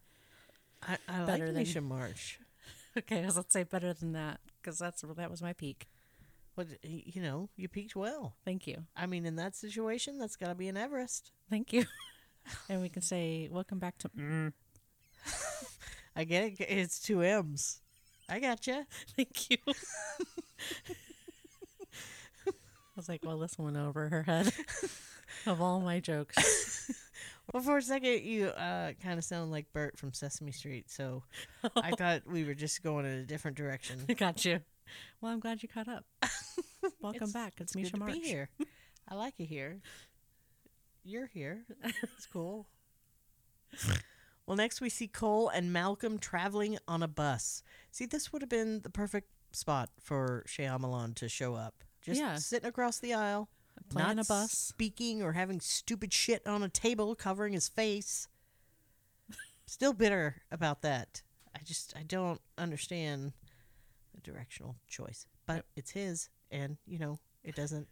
I, I like than- Misha Marsh. Okay, let's say better than that because that's that was my peak. But you know, you peaked well. Thank you, I mean, in that situation, that's got to be an Everest. thank you. and we can say welcome back to. Mm, I get it. It's two M's. I gotcha. thank you. I was like, well, this went over her head of all my jokes. Well, for a second, you uh, kind of sound like Bert from Sesame Street, so I thought we were just going in a different direction. Got you. Well, I'm glad you caught up. Welcome It's- back. It's, It's Misha good to be here. I like you here. You're here. It's cool. Well, next we see Cole and Malcolm traveling on a bus. See, this would have been the perfect spot for Shyamalan to show up. Just Yeah. sitting across the aisle, Playing not a bus. speaking or having stupid shit on a table covering his face. Still bitter about that. I just I don't understand directional choice, but it's his, and you know it doesn't.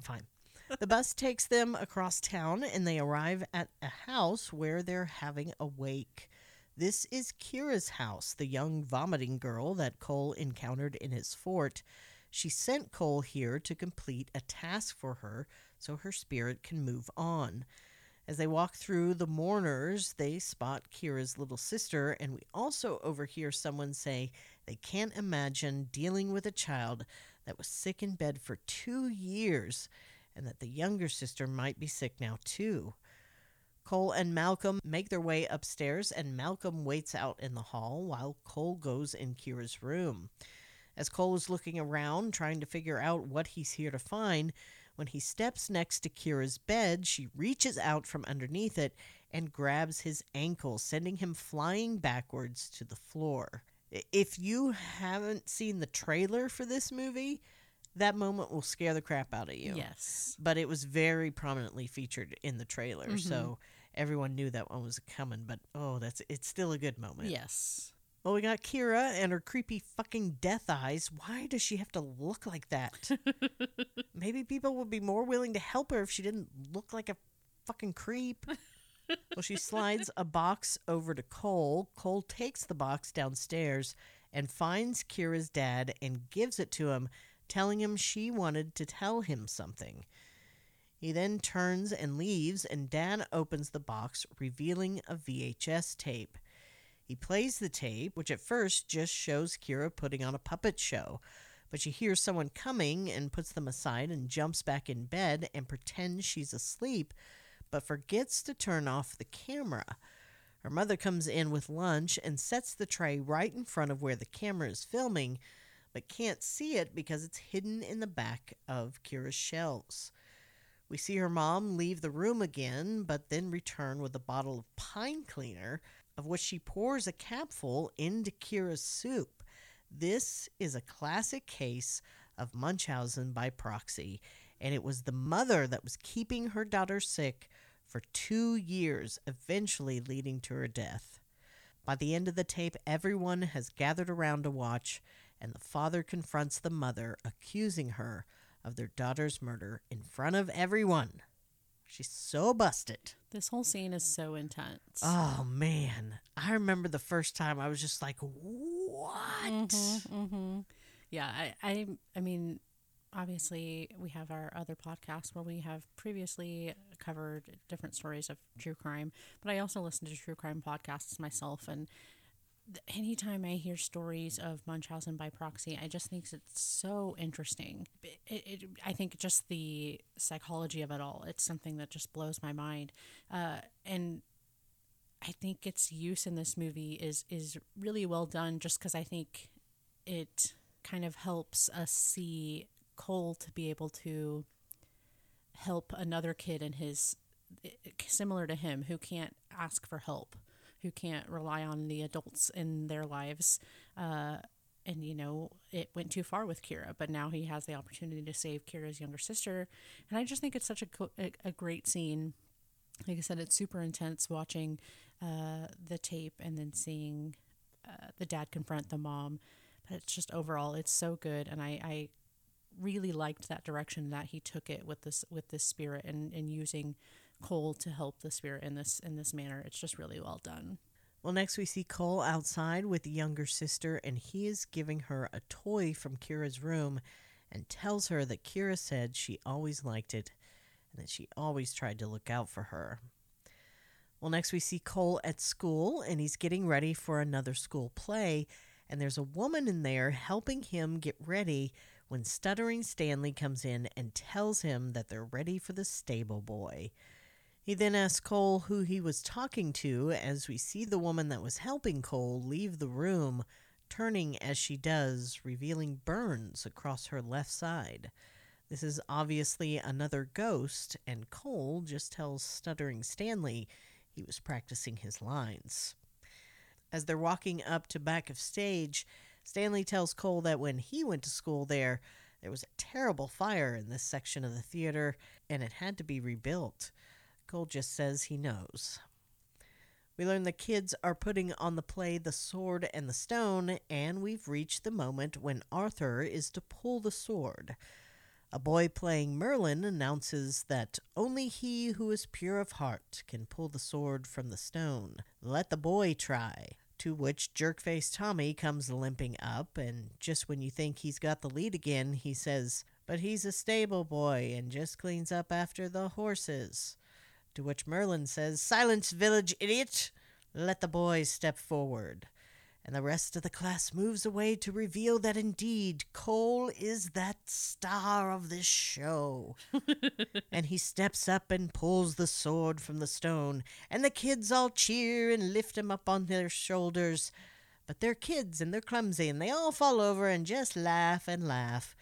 Fine. The bus takes them across town, and they arrive at a house where they're having a wake. This is Kyra's house, the young vomiting girl that Cole encountered in his fort. She sent Cole here to complete a task for her so her spirit can move on. As they walk through the mourners, they spot Kyra's little sister, and we also overhear someone say they can't imagine dealing with a child that was sick in bed for two years and that the younger sister might be sick now too. Cole and Malcolm make their way upstairs, and Malcolm waits out in the hall while Cole goes in Kyra's room. As Cole is looking around, trying to figure out what he's here to find, when he steps next to Kyra's bed, she reaches out from underneath it and grabs his ankle, sending him flying backwards to the floor. If you haven't seen the trailer for this movie, that moment will scare the crap out of you Yes. but it was very prominently featured in the trailer, mm-hmm. so everyone knew that one was coming. But oh, that's it's still a good moment. Yes. Well, we got Kyra and her creepy fucking death eyes. Why does she have to look like that? Maybe people would be more willing to help her if she didn't look like a fucking creep. well, she slides a box over to Cole. Cole takes the box downstairs and finds Kyra's dad and gives it to him, telling him she wanted to tell him something. He then turns and leaves, and Dan opens the box, revealing a VHS tape. He plays the tape, which at first just shows Kyra putting on a puppet show, but she hears someone coming and puts them aside and jumps back in bed and pretends she's asleep, but forgets to turn off the camera. Her mother comes in with lunch and sets the tray right in front of where the camera is filming, but can't see it because it's hidden in the back of Kyra's shelves. We see her mom leave the room again, but then return with a bottle of pine cleaner, of which she pours a capful into Kyra's soup. This is a classic case of Munchausen by proxy, and it was the mother that was keeping her daughter sick for two years, eventually leading to her death. By the end of the tape, everyone has gathered around to watch, and the father confronts the mother, accusing her of their daughter's murder in front of everyone. She's so busted. This whole scene is so intense. Oh man, I remember the first time I was just like, "What?" Mm-hmm. Yeah, I, I, I mean, obviously, we have our other podcast where we have previously covered different stories of true crime, but I also listen to true crime podcasts myself. And anytime I hear stories of Munchausen by proxy, I just think it's so interesting. It, it, I think just the psychology of it all, it's something that just blows my mind. Uh, and I think its use in this movie is is really well done just because I think it kind of helps us see Cole to be able to help another kid in his similar to him who can't ask for help, who can't rely on the adults in their lives. Uh, and you know it went too far with Kyra, but now he has the opportunity to save Kyra's younger sister, and I just think it's such a a, a great scene. Like I said, it's super intense watching uh, the tape and then seeing uh, the dad confront the mom. But it's just overall, it's so good, and I, I really liked that direction that he took it with this with this spirit and, and using Cole to help the spirit in this in this manner. It's just really well done. Well, next we see Cole outside with the younger sister, and he is giving her a toy from Kyra's room and tells her that Kyra said she always liked it and that she always tried to look out for her. Well, next we see Cole at school, and he's getting ready for another school play, and there's a woman in there helping him get ready when Stuttering Stanley comes in and tells him that they're ready for the stable boy. He then asks Cole who he was talking to as we see the woman that was helping Cole leave the room, turning as she does, revealing burns across her left side. This is obviously another ghost, and Cole just tells Stuttering Stanley he was practicing his lines. As they're walking up to back of stage, Stanley tells Cole that when he went to school there, there was a terrible fire in this section of the theater and it had to be rebuilt. Cole just says he knows. We learn the kids are putting on the play The Sword and the Stone, and we've reached the moment when Arthur is to pull the sword. A boy playing Merlin announces that only he who is pure of heart can pull the sword from the stone. Let the boy try. To which Jerkface Tommy comes limping up, and just when you think he's got the lead again, he says, But he's a stable boy and just cleans up after the horses. To which Merlin says, Silence, village idiot! Let the boys step forward. And the rest of the class moves away to reveal that indeed Cole is that star of this show. and he steps up and pulls the sword from the stone, and the kids all cheer and lift him up on their shoulders. But they're kids and they're clumsy, and they all fall over and just laugh and laugh.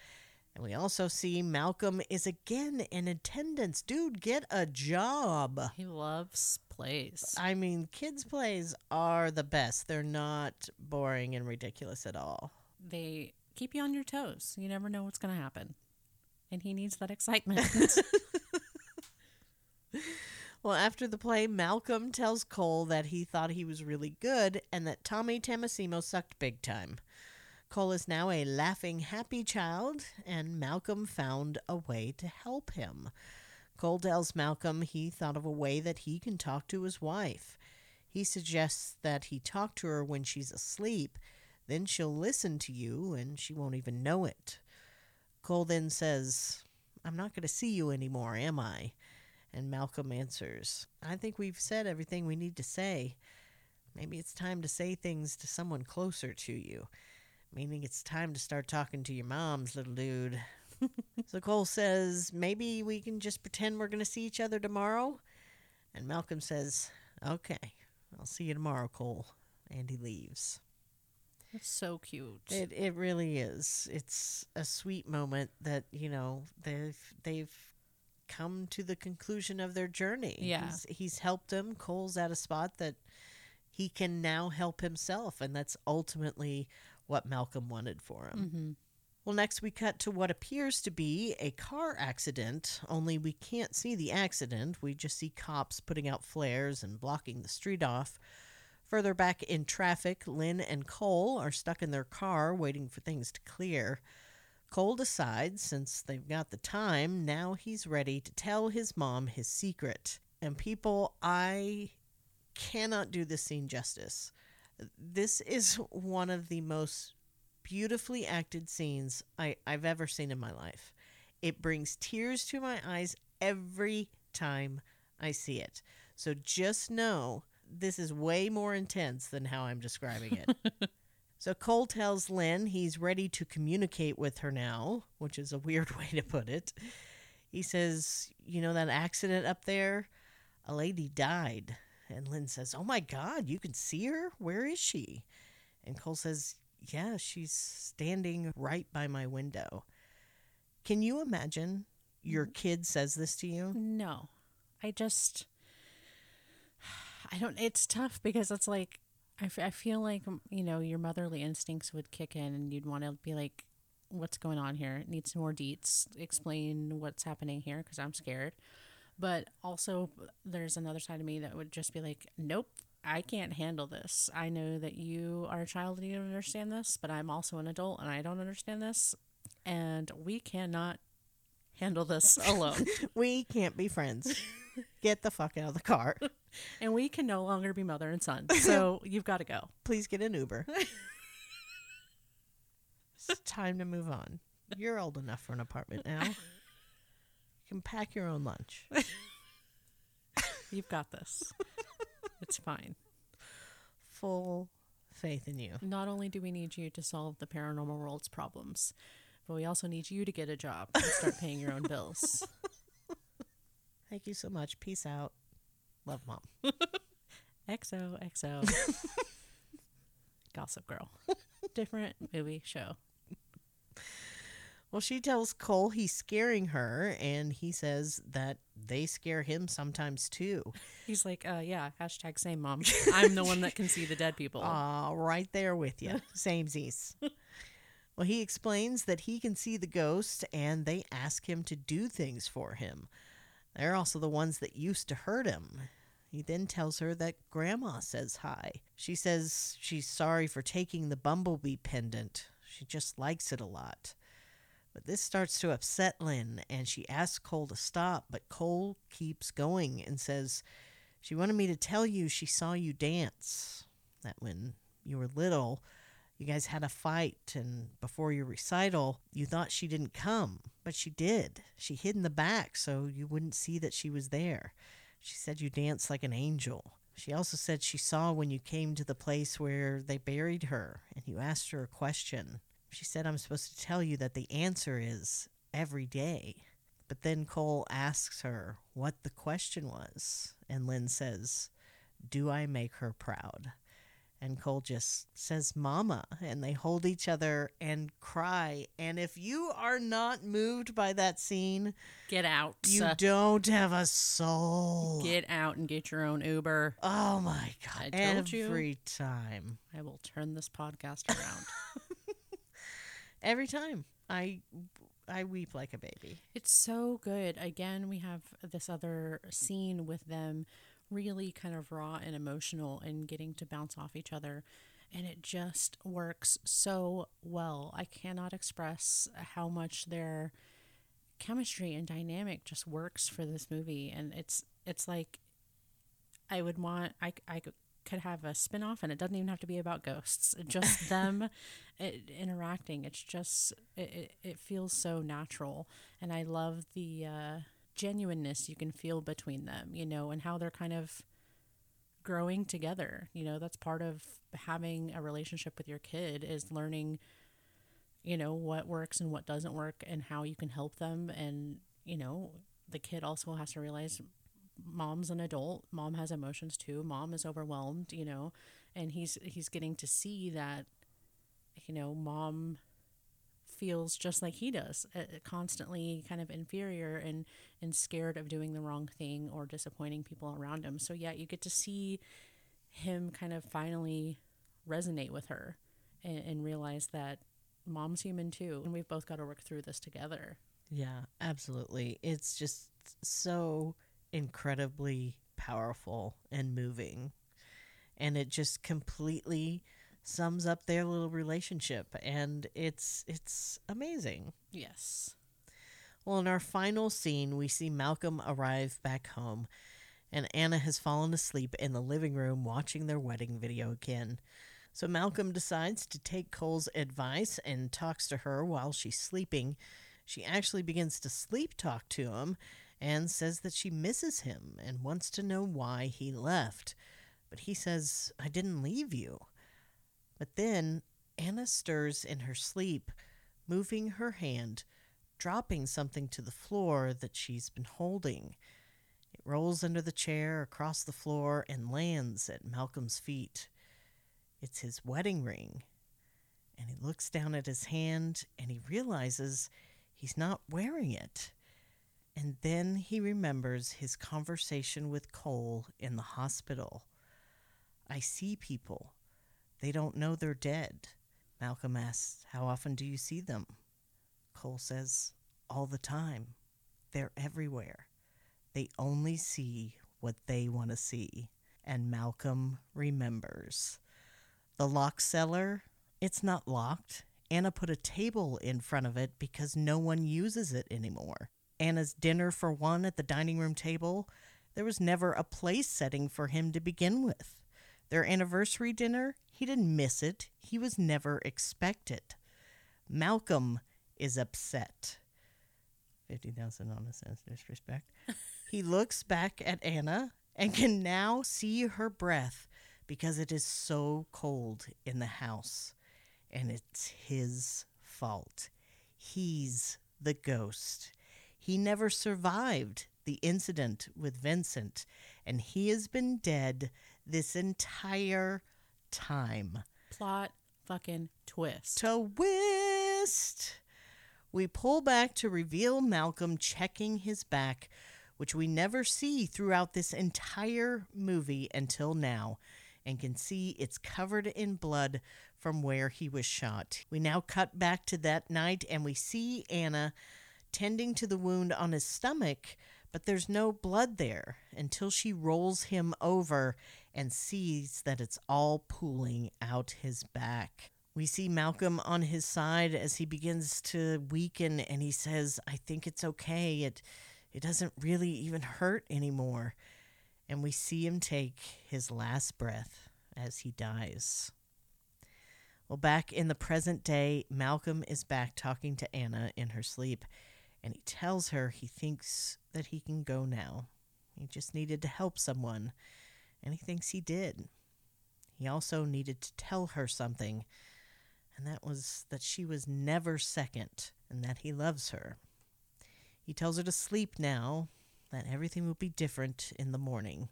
And we also see Malcolm is again in attendance. Dude, get a job. He loves plays. I mean, kids' plays are the best. They're not boring and ridiculous at all. They keep you on your toes. You never know what's going to happen. And he needs that excitement. Well, after the play, Malcolm tells Cole that he thought he was really good and that Tommy Tammisimo sucked big time. Cole is now a laughing, happy child, and Malcolm found a way to help him. Cole tells Malcolm he thought of a way that he can talk to his wife. He suggests that he talk to her when she's asleep, then she'll listen to you and she won't even know it. Cole then says, I'm not going to see you anymore, am I? And Malcolm answers, I think we've said everything we need to say. Maybe it's time to say things to someone closer to you. Meaning it's time to start talking to your moms, little dude. so Cole says, maybe we can just pretend we're going to see each other tomorrow. And Malcolm says, okay, I'll see you tomorrow, Cole. And he leaves. It's so cute. It it really is. It's a sweet moment that you know they've they've come to the conclusion of their journey. Yeah. He's, he's helped them. Cole's at a spot that he can now help himself. And that's ultimately what Malcolm wanted for him. Mm-hmm. Well, next we cut to what appears to be a car accident, only we can't see the accident. We just see cops putting out flares and blocking the street off. Further back in traffic, Lynn and Cole are stuck in their car waiting for things to clear. Cole decides, since they've got the time, now he's ready to tell his mom his secret. And people, I cannot do this scene justice. This is one of the most beautifully acted scenes I, I've ever seen in my life. It brings tears to my eyes every time I see it. So just know this is way more intense than how I'm describing it. so Cole tells Lynn he's ready to communicate with her now, which is a weird way to put it. He says, You know, that accident up there? A lady died. And Lynn says, Oh my God, you can see her? Where is she? And Cole says, Yeah, she's standing right by my window. Can you imagine your mm-hmm. kid says this to you? No, I just, I don't. It's tough because it's like I, f- I feel like you know your motherly instincts would kick in, and you'd want to be like, "What's going on here? It needs some more deets. Explain what's happening here because I'm scared." But also, there's another side of me that would just be like, "Nope." I can't handle this. I know that you are a child and you don't understand this, but I'm also an adult and I don't understand this. And we cannot handle this alone. We can't be friends. Get the fuck out of the car. and we can no longer be mother and son. So you've got to go. Please get an Uber. it's time to move on. You're old enough for an apartment now. Can pack your own lunch. You've got this. It's fine. Full faith in you. Not only do we need you to solve the paranormal world's problems, but we also need you to get a job and start paying your own bills. Thank you so much. Peace out. Love mom. XO, XO. Gossip Girl. Different movie show. Well, she tells Cole he's scaring her, and he says that they scare him sometimes too. He's like, uh, yeah, hashtag same mom. I'm the one that can see the dead people. Ah, right there with you. Same Samesies. well, he explains that he can see the ghost, and they ask him to do things for him. They're also the ones that used to hurt him. He then tells her that Grandma says hi. She says she's sorry for taking the bumblebee pendant. She just likes it a lot. But this starts to upset Lynn, and she asks Cole to stop, but Cole keeps going and says she wanted me to tell you she saw you dance. That when you were little, you guys had a fight, and before your recital, you thought she didn't come, but she did. She hid in the back so you wouldn't see that she was there. She said you danced like an angel. She also said she saw when you came to the place where they buried her and you asked her a question. She said, I'm supposed to tell you that the answer is every day. But then Cole asks her what the question was. And Lynn says, Do I make her proud? And Cole just says, Mama. And they hold each other and cry. And if you are not moved by that scene, Get out. you don't have a soul. get out and get your own Uber. oh my God. I told you. Every time. I will turn this podcast around. Every time. I. I weep like a baby. It's so good. Again, we have this other scene with them really kind of raw and emotional and getting to bounce off each other. And it just works so well. I cannot express how much their chemistry and dynamic just works for this movie. And it's it's like I would want I, I could have a spin-off and it doesn't even have to be about ghosts. Just them it, interacting. It's just it, it, it feels so natural. And i love the uh, genuineness you can feel between them you know and how they're kind of growing together. You know that's part of having a relationship with your kid is learning you know what works and what doesn't work and how you can help them. And you know the kid also has to realize mom's an adult mom has emotions too mom is overwhelmed you know and he's he's getting to see that you know mom feels just like he does, uh, constantly kind of inferior and and scared of doing the wrong thing or disappointing people around him. So yeah, you get to see him kind of finally resonate with her and, and realize that mom's human too, and we've both got to work through this together. Yeah, absolutely. It's just so incredibly powerful and moving. And it just completely sums up their little relationship and it's it's amazing. Yes. Well, in our final scene, we see Malcolm arrive back home and Anna has fallen asleep in the living room watching their wedding video again. So Malcolm decides to take Cole's advice and talks to her while she's sleeping. She actually begins to sleep talk to him and says that she misses him and wants to know why he left. But he says, I didn't leave you. But then Anna stirs in her sleep, moving her hand, dropping something to the floor that she's been holding. It rolls under the chair across the floor and lands at Malcolm's feet. It's his wedding ring. And he looks down at his hand and he realizes he's not wearing it. And then he remembers his conversation with Cole in the hospital. I see people. They don't know they're dead. Malcolm asks, How often do you see them? Cole says, All the time. They're everywhere. They only see what they want to see. And Malcolm remembers. The lock cellar, it's not locked. Anna put a table in front of it because no one uses it anymore. Anna's dinner for one at the dining room table, there was never a place setting for him to begin with. Their anniversary dinner, he didn't miss it. He was never expected. Malcolm is upset. 50,000 on a sense of disrespect. he looks back at Anna and can now see her breath because it is so cold in the house. And it's his fault. He's the ghost. He never survived the incident with Vincent, and he has been dead this entire time. Plot fucking twist. Twist! We pull back to reveal Malcolm checking his back, which we never see throughout this entire movie until now, and can see it's covered in blood from where he was shot. We now cut back to that night and we see Anna tending to the wound on his stomach, but there's no blood there until she rolls him over and sees that it's all pooling out his back. We see Malcolm on his side as he begins to weaken and he says, I think it's okay. It it doesn't really even hurt anymore. And we see him take his last breath as he dies. Well, back in the present day, Malcolm is back talking to Anna in her sleep, and he tells her he thinks that he can go now. He just needed to help someone, and he thinks he did. He also needed to tell her something, and that was that she was never second and that he loves her. He tells her to sleep now, that everything will be different in the morning.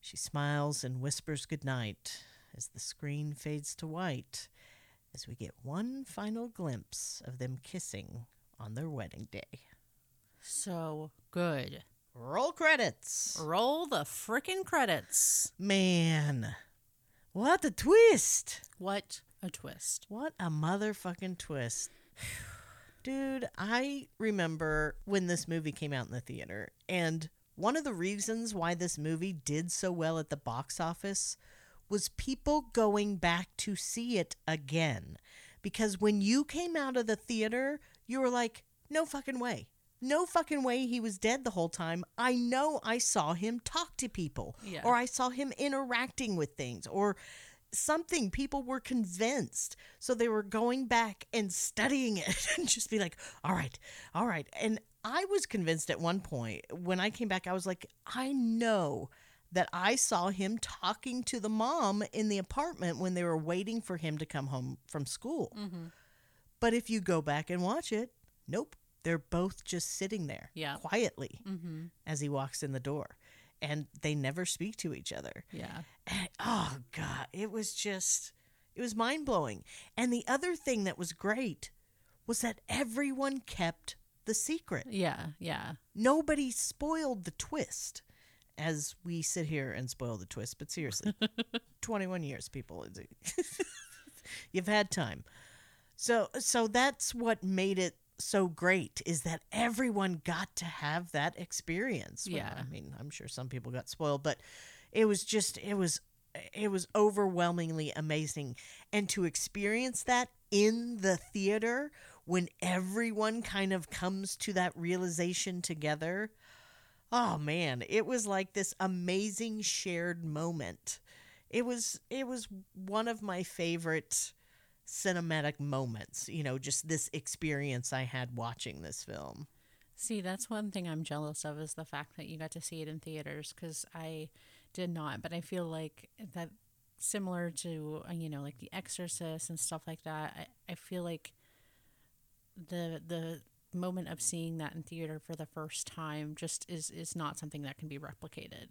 She smiles and whispers good night as the screen fades to white as we get one final glimpse of them kissing on their wedding day. So good. Roll credits. Roll the frickin' credits. Man, what a twist! What a twist. What a motherfucking twist. Dude, I remember when this movie came out in the theater, and one of the reasons why this movie did so well at the box office was people going back to see it again. Because when you came out of the theater, you were like, no fucking way. No fucking way he was dead the whole time. I know I saw him talk to people, Yeah. or I saw him interacting with things, or something. People were convinced. So they were going back and studying it and just be like, all right, all right. And I was convinced at one point when I came back, I was like, I know that I saw him talking to the mom in the apartment when they were waiting for him to come home from school. Mm-hmm. But if you go back and watch it, nope. They're both just sitting there Yeah. quietly Mm-hmm. as he walks in the door. And they never speak to each other. Yeah. And, oh, God. It was just, it was mind blowing. And the other thing that was great was that everyone kept the secret. Yeah, yeah. Nobody spoiled the twist as we sit here and spoil the twist. But seriously, 21 years, people. You've had time. So so that's what made it so great is that everyone got to have that experience. Well, Yeah. I mean, I'm sure some people got spoiled, but it was just it was it was overwhelmingly amazing and to experience that in the theater when everyone kind of comes to that realization together. Oh man, it was like this amazing shared moment. It was it was one of my favorite cinematic moments, you know, just this experience I had watching this film. See, that's one thing I'm jealous of is the fact that you got to see it in theaters because I did not. But I feel like that similar to uh, you know like The Exorcist and stuff like that. I, I feel like the the moment of seeing that in theater for the first time just is is not something that can be replicated.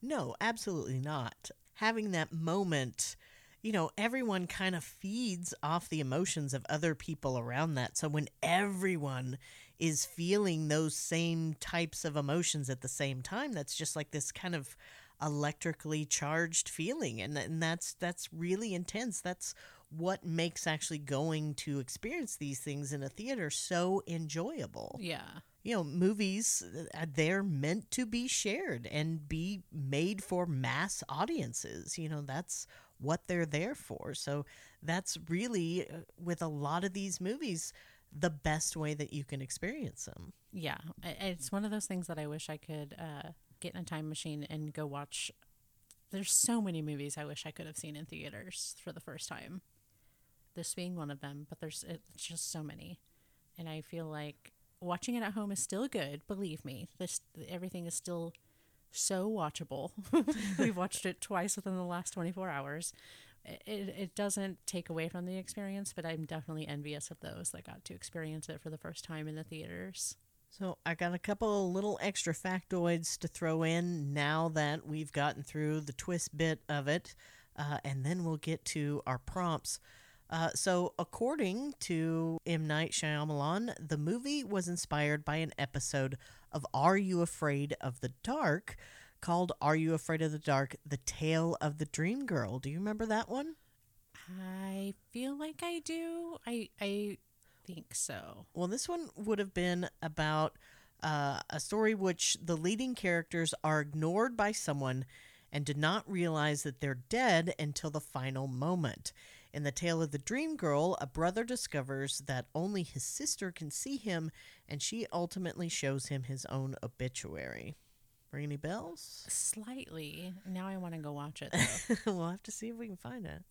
No, absolutely not. Having that moment, you know, everyone kind of feeds off the emotions of other people around that. So when everyone is feeling those same types of emotions at the same time, that's just like this kind of electrically charged feeling and, and that's that's really intense. That's what makes actually going to experience these things in a theater so enjoyable Yeah. you know, movies, uh, they're meant to be shared and be made for mass audiences. You know, that's what they're there for. So that's really, uh, with a lot of these movies, the best way that you can experience them. Yeah, it's one of those things that I wish I could uh, get in a time machine and go watch. There's so many movies I wish I could have seen in theaters for the first time. This being one of them, but there's it's just so many, and I feel like watching it at home is still good. Believe me, this everything is still so watchable. We've watched it twice within the last 24 hours. It, it doesn't take away from the experience, but I'm definitely envious of those that got to experience it for the first time in the theaters. So I got a couple little extra factoids to throw in now that we've gotten through the twist bit of it, uh, and then we'll get to our prompts. Uh, so, according to M. Night Shyamalan, the movie was inspired by an episode of Are You Afraid of the Dark called Are You Afraid of the Dark? The Tale of the Dream Girl. Do you remember that one? I feel like I do. I I think so. Well, this one would have been about uh, a story which the leading characters are ignored by someone and do not realize that they're dead until the final moment. In the tale of the dream girl, a brother discovers that only his sister can see him, and she ultimately shows him his own obituary. Ring any bells? Slightly. Now I want to go watch it. Though. we'll have to see if we can find it.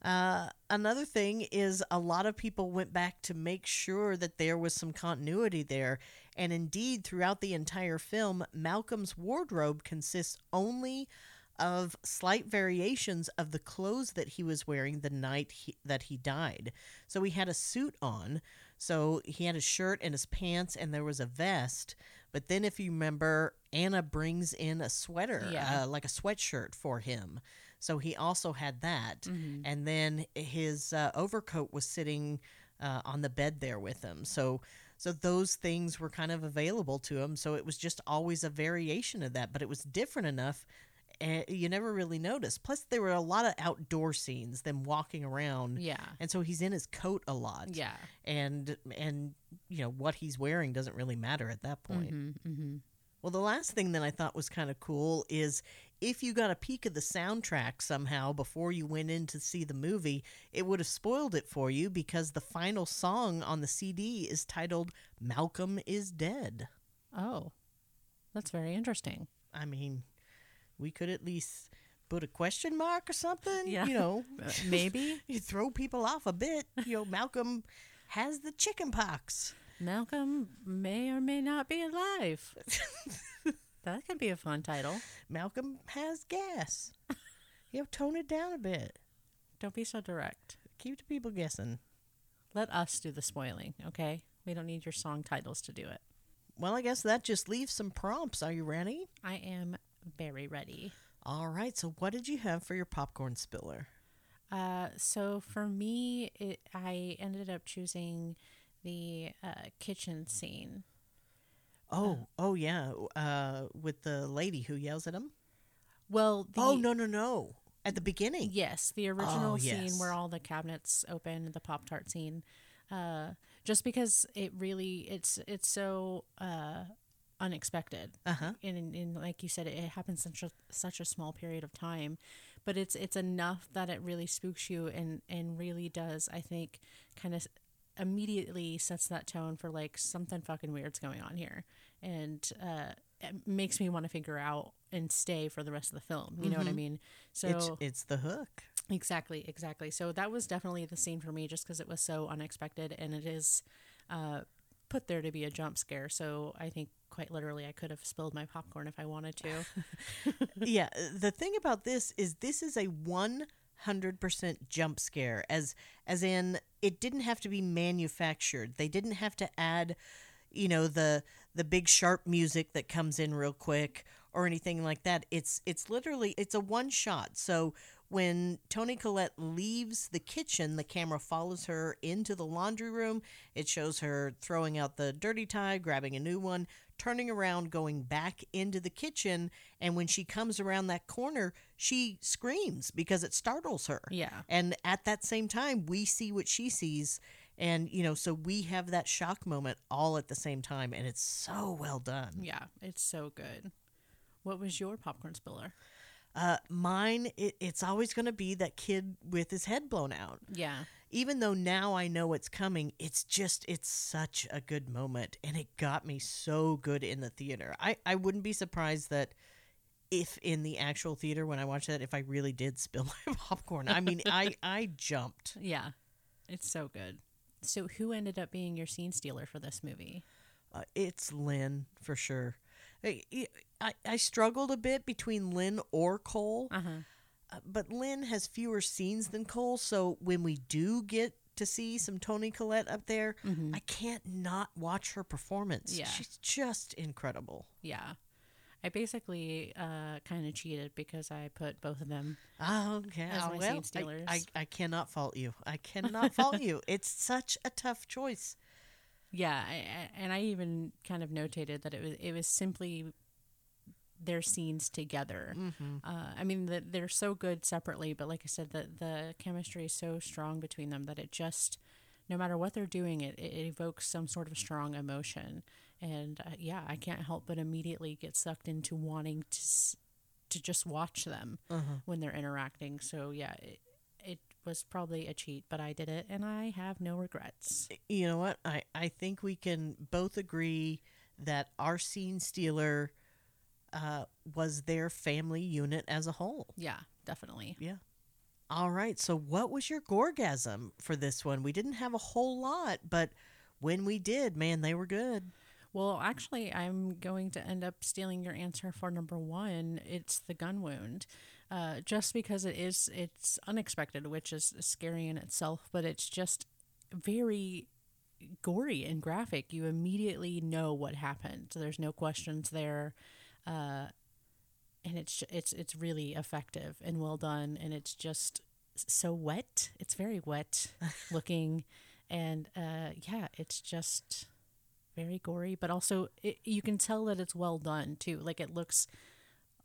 Uh, another thing is a lot of people went back to make sure that there was some continuity there. And indeed, throughout the entire film, Malcolm's wardrobe consists only of slight variations of the clothes that he was wearing the night he, that he died. So he had a suit on, so he had a shirt and his pants, and there was a vest. But then, if you remember, Anna brings in a sweater, Yeah. uh, like a sweatshirt for him. So he also had that. And then his uh, overcoat was sitting uh, on the bed there with him. So so those things were kind of available to him. So it was just always a variation of that, but it was different enough. And you never really noticed. Plus, there were a lot of outdoor scenes, them walking around, Yeah. and so he's in his coat a lot. Yeah. and and you know what he's wearing doesn't really matter at that point. Mm-hmm. Well, the last thing that I thought was kind of cool is if you got a peek of the soundtrack somehow before you went in to see the movie, it would have spoiled it for you because the final song on the CD is titled Malcolm is Dead. Oh, that's very interesting. I mean, we could at least put a question mark or something. Yeah. You know, maybe you throw people off a bit. You know, Malcolm has the chicken pox. Malcolm may or may not be alive. that could be a fun title. Malcolm has gas. You know, tone it down a bit. Don't be so direct. Keep the people guessing. Let us do the spoiling, okay? We don't need your song titles to do it. Well, I guess that just leaves some prompts. Are you ready? I am very ready. All right. So, what did you have for your popcorn spiller? Uh, so for me, it, I ended up choosing the uh, kitchen scene. Oh, oh yeah, uh, with the lady who yells at him. Well, the, oh no, no, no! At the beginning. Yes, the original Oh, scene yes. where all the cabinets open, the Pop Tart scene. Uh, just because it really, it's it's so uh, unexpected. Uh huh. and, and, and like you said, it, it happens in such a, such a small period of time, but it's it's enough that it really spooks you and and really does I think kind of immediately sets that tone for like something fucking weird's going on here, and uh, it makes me want to figure out and stay for the rest of the film. You know what I mean? So It's it's the hook. Exactly, exactly. So that was definitely the scene for me just because it was so unexpected and it is uh, put there to be a jump scare. So I think quite literally I could have spilled my popcorn if I wanted to. yeah, the thing about this is this is a 100% jump scare as as in it didn't have to be manufactured. They didn't have to add you know the the big sharp music that comes in real quick or anything like that. It's it's literally it's a one shot. So when Toni Collette leaves the kitchen, the camera follows her into the laundry room. It shows her throwing out the dirty tie, grabbing a new one, turning around, going back into the kitchen. And when she comes around that corner, she screams because it startles her. Yeah. And at that same time, we see what she sees. And, you know, so we have that shock moment all at the same time. And it's so well done. Yeah, it's so good. What was your popcorn spiller? Uh, mine, it, it's always going to be that kid with his head blown out. Yeah. Even though now I know it's coming, it's just, it's such a good moment. And it got me so good in the theater. I, I wouldn't be surprised that if in the actual theater when I watched that, if I really did spill my popcorn. I mean, I, I jumped. Yeah. It's so good. So who ended up being your scene stealer for this movie? Uh, it's Lynn for sure. I, I, I struggled a bit between Lynn or Cole, Uh-huh. Uh, but Lynn has fewer scenes than Cole. So when we do get to see some Toni Collette up there, I can't not watch her performance. Yeah. She's just incredible. Yeah. I basically uh, kind of cheated because I put both of them. Oh, okay. As my well, scene stealers. I, I, I cannot fault you. I cannot fault you. It's such a tough choice. Yeah, I, I- and I even kind of notated that it was it was simply their scenes together. Uh, I mean, the, they're so good separately, but like I said, the the chemistry is so strong between them that it just, no matter what they're doing, it, it evokes some sort of strong emotion. And uh, yeah, I can't help but immediately get sucked into wanting to to just watch them when they're interacting. So yeah, it, it was probably a cheat, but I did it, and I have no regrets. you know what? I, I think we can both agree that our scene stealer uh, was their family unit as a whole. Yeah, definitely. Yeah. All right. So, what was your gorgasm for this one? We didn't have a whole lot, but when we did, man, they were good. Well, actually, I'm going to end up stealing your answer for number one. It's the gun wound, uh, just because it is it's unexpected, which is scary in itself, but it's just very gory and graphic. You immediately know what happened. So there's no questions there, uh, and it's it's it's really effective and well done, and it's just so wet. It's very wet looking, and uh, yeah, it's just very gory, but also it, you can tell that it's well done too. Like it looks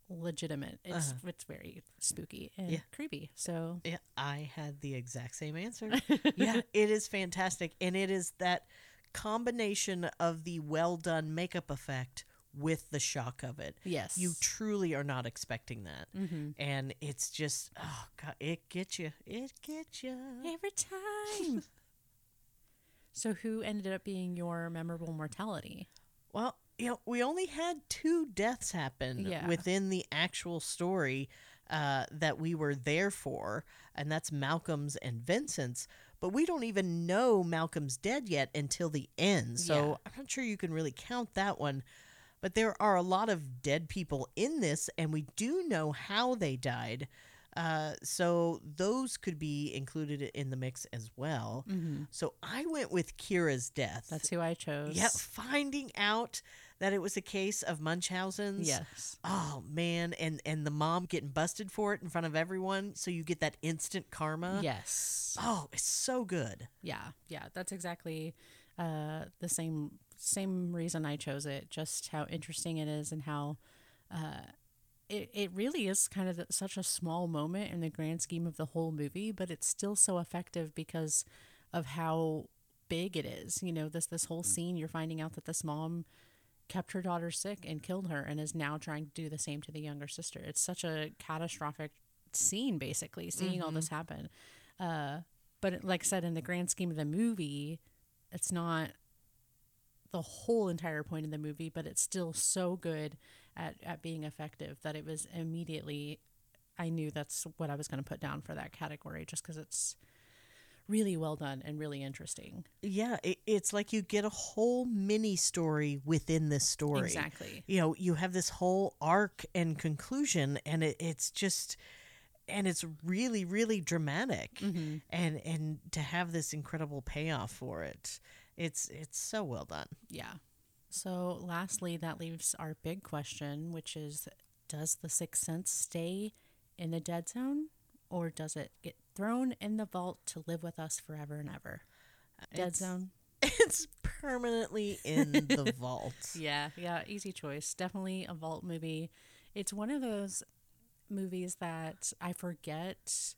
legitimate. It's it's very spooky and Yeah. creepy. So Yeah, I had the exact same answer. yeah, it is fantastic. And it is that combination of the well done makeup effect with the shock of it. yes, You truly are not expecting that. hmm And it's just, oh, God, it gets you. It gets you. every time. so who ended up being your memorable mortality? Well, you know, we only had two deaths happen Yeah. within the actual story uh, that we were there for, and that's Malcolm's and Vincent's. But we don't even know Malcolm's dead yet until the end, so Yeah. I'm not sure you can really count that one. But there are a lot of dead people in this, and we do know how they died. Uh, so those could be included in the mix as well. Mm-hmm. So I went with Kyra's death. That's who I chose. Yep, finding out that it was a case of Munchausen's. Yes. Oh man, and and the mom getting busted for it in front of everyone, so you get that instant karma. Yes. Oh, it's so good. Yeah. Yeah. That's exactly uh, the same same reason I chose it. Just how interesting it is and how uh, it it really is kind of such a small moment in the grand scheme of the whole movie, but it's still so effective because of how big it is. You know, this this whole scene you're finding out that this mom kept her daughter sick and killed her and is now trying to do the same to the younger sister. It's such a catastrophic scene basically seeing all this happen. Uh but like I said in the grand scheme of the movie, it's not the whole entire point of the movie, but it's still so good at, at being effective that it was immediately I knew that's what I was going to put down for that category just because it's really well done and really interesting. Yeah, it, it's like you get a whole mini story within this story. Exactly. You know, you have this whole arc and conclusion, and it, it's just, and it's really, really dramatic, Mm-hmm. and and to have this incredible payoff for it, it's it's so well done. Yeah. So, lastly, that leaves our big question, which is Does the Sixth Sense stay in the dead zone or does it get thrown in the vault to live with us forever and ever? Dead It's- zone? It's permanently in the vault. Yeah, yeah, easy choice. Definitely a vault movie. It's one of those movies that I forget.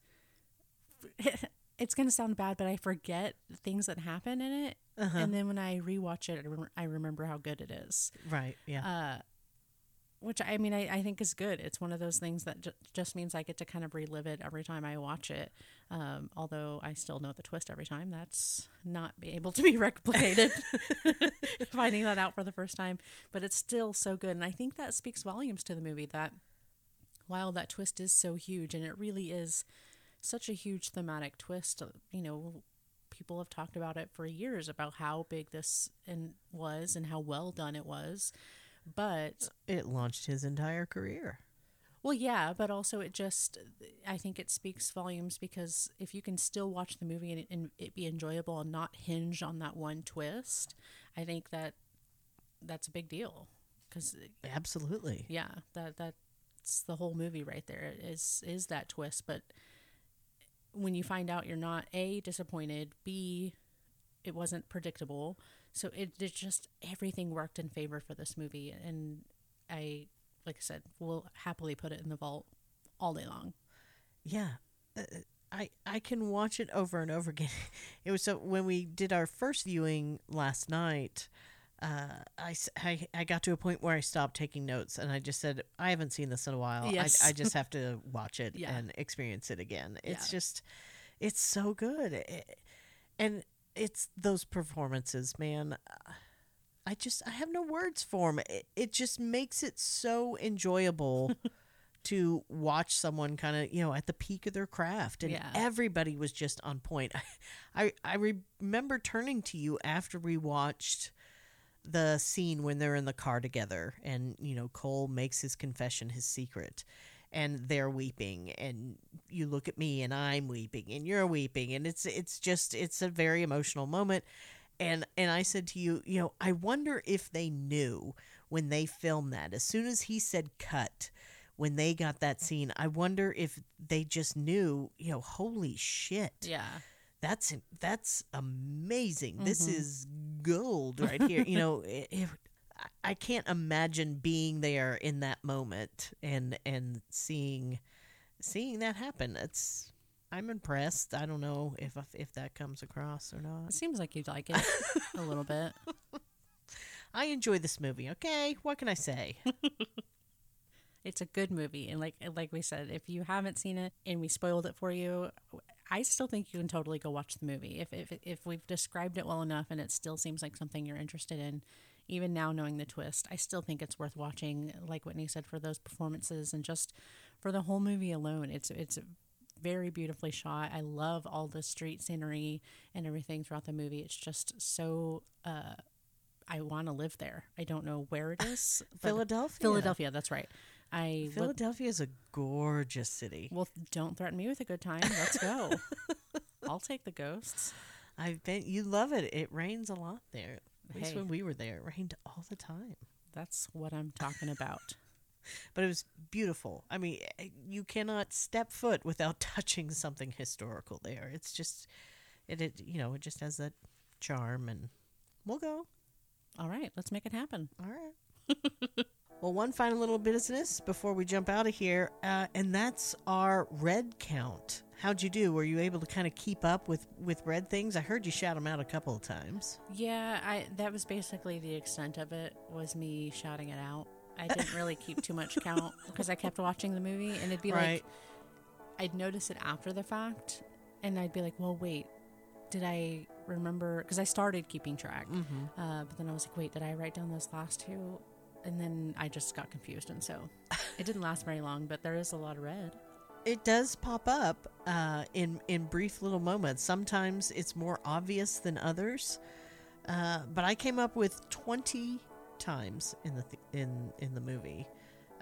It's going to sound bad, but I forget things that happen in it. And then when I rewatch it, I, rem- I remember how good it is. Right. Yeah. Uh, which I mean, I, I think is good. It's one of those things that ju- just means I get to kind of relive it every time I watch it. Um, although I still know the twist every time. That's not be able to be replicated. Finding that out for the first time, but it's still so good, and I think that speaks volumes to the movie. That while that twist is so huge, and it really is such a huge thematic twist, you know, people have talked about it for years about how big this and was and how well done it was. But it launched his entire career. well, yeah, but also it just I think it speaks volumes because if you can still watch the movie and it, and it be enjoyable and not hinge on that one twist, I think that that's a big deal because Absolutely. yeah, that that's the whole movie right there is is that twist. But when you find out you're not a disappointed, b it wasn't predictable, so it, it just everything worked in favor for this movie, and I like I said will happily put it in the vault all day long. Yeah. Uh, I I can watch it over and over again. It was so when we did our first viewing last night, uh, I, I- I got to a point where I stopped taking notes and I just said I haven't seen this in a while. Yes. I, I just have to watch it Yeah. and experience it again. It's Yeah. just it's so good. It- and it's those performances, man. I just I have no words for them. It, it just makes it so enjoyable to watch someone kind of you know at the peak of their craft, and Yeah. everybody was just on point. I I remember turning to you after we watched the scene when they're in the car together, and you know Cole makes his confession, his secret. And they're weeping, and you look at me, and I'm weeping, and you're weeping, and it's it's just it's a very emotional moment and and I said to you, you know, I wonder if they knew when they filmed that. As soon as he said cut, when they got that scene, I wonder if they just knew, you know, holy shit. Yeah, That's that's amazing. This mm-hmm. is gold right here. you know, i- if I- I can't imagine being there in that moment and and seeing seeing that happen. It's I'm impressed. I don't know if if that comes across or not. it seems like you'd like it a little bit. I enjoy this movie. Okay, what can I say? It's a good movie, and like like we said, if you haven't seen it and we spoiled it for you, I still think you can totally go watch the movie. If if if we've described it well enough, and it still seems like something you're interested in, even now knowing the twist, I still think it's worth watching. Like Whitney said, for those performances and just for the whole movie alone, it's it's very beautifully shot. I love all the street scenery and everything throughout the movie. It's just so. Uh, I want to live there. I don't know where it is. Philadelphia. Philadelphia, that's right. I Philadelphia is a gorgeous city. well, don't threaten me with a good time. Let's go. I'll take the ghosts. I've been. You love it. It rains a lot there. At least Hey. when we were there, it rained all the time. That's what I'm talking about. but it was beautiful. I mean, eh, you cannot step foot without touching something historical there. It's just, it, it you know, it just has that charm, and we'll go. All right, let's make it happen. All right. Well, one final little business before we jump out of here, uh, and that's our red count. How'd you do? Were you able to kind of keep up with with red things? I heard you shout them out a couple of times. Yeah, I that was basically the extent of it was me shouting it out. I didn't really keep too much count because I kept watching the movie and it'd be Right. like I'd notice it after the fact and I'd be like, "Well, wait. Did I remember because I started keeping track. Uh, but then I was like, "Wait, did I write down those last two? And then I just got confused and so it didn't last very long, but there is a lot of red. It does pop up uh, in in brief little moments. Sometimes it's more obvious than others. Uh, but I came up with twenty times in the th- in in the movie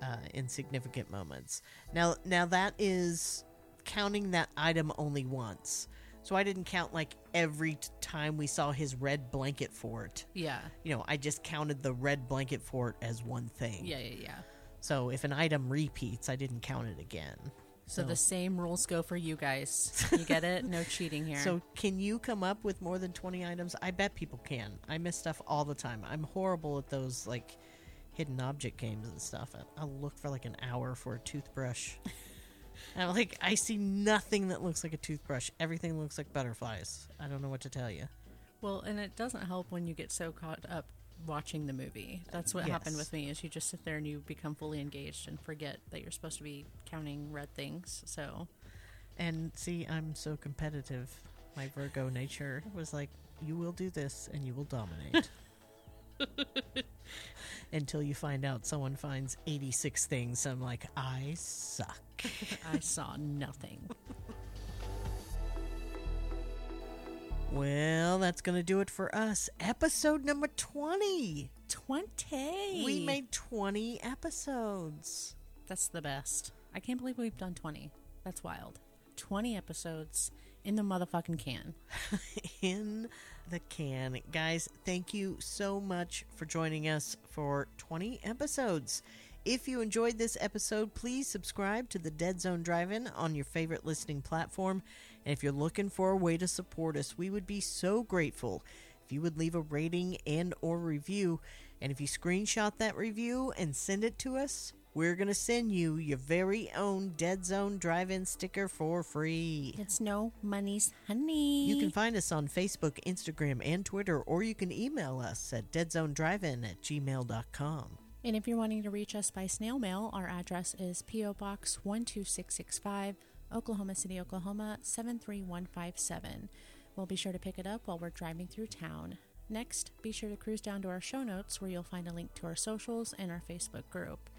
uh, in significant moments. Now now that is counting that item only once. So I didn't count like every time we saw his red blanket fort. Yeah. You know, I just counted the red blanket fort as one thing. Yeah, yeah, yeah. So if an item repeats, I didn't count it again. So the same rules go for you guys. You get it? No cheating here. So, can you come up with more than 20 items? I bet people can. I miss stuff all the time. I'm horrible at those, like, hidden object games and stuff. I- I'll look for, like, an hour for a toothbrush. and I'm like, I see nothing that looks like a toothbrush. Everything looks like butterflies. I don't know what to tell you. Well, and it doesn't help when you get so caught up watching the movie. That's what happened with me is you just sit there and you become fully engaged and forget that you're supposed to be counting red things. So, And see, I'm so competitive. My Virgo nature was like, you will do this and you will dominate. Until you find out someone finds 86 things. I'm like, I suck. I saw nothing. Well, that's going to do it for us. Episode number 20. 20. We made 20 episodes. That's the best. I can't believe we've done 20. That's wild. 20 episodes in the motherfucking can. in the can. Guys, thank you so much for joining us for 20 episodes. If you enjoyed this episode, please subscribe to the Dead Zone Drive In on your favorite listening platform. And if you're looking for a way to support us, we would be so grateful if you would leave a rating and or review. And if you screenshot that review and send it to us, we're going to send you your very own Dead Zone Drive-In sticker for free. It's no money's honey. You can find us on Facebook, Instagram, and Twitter, or you can email us at deadzonedrivein at gmail.com. And if you're wanting to reach us by snail mail, our address is P.O. Box 12665, Oklahoma City, Oklahoma 73157. We'll be sure to pick it up while we're driving through town. Next, be sure to cruise down to our show notes where you'll find a link to our socials and our Facebook group.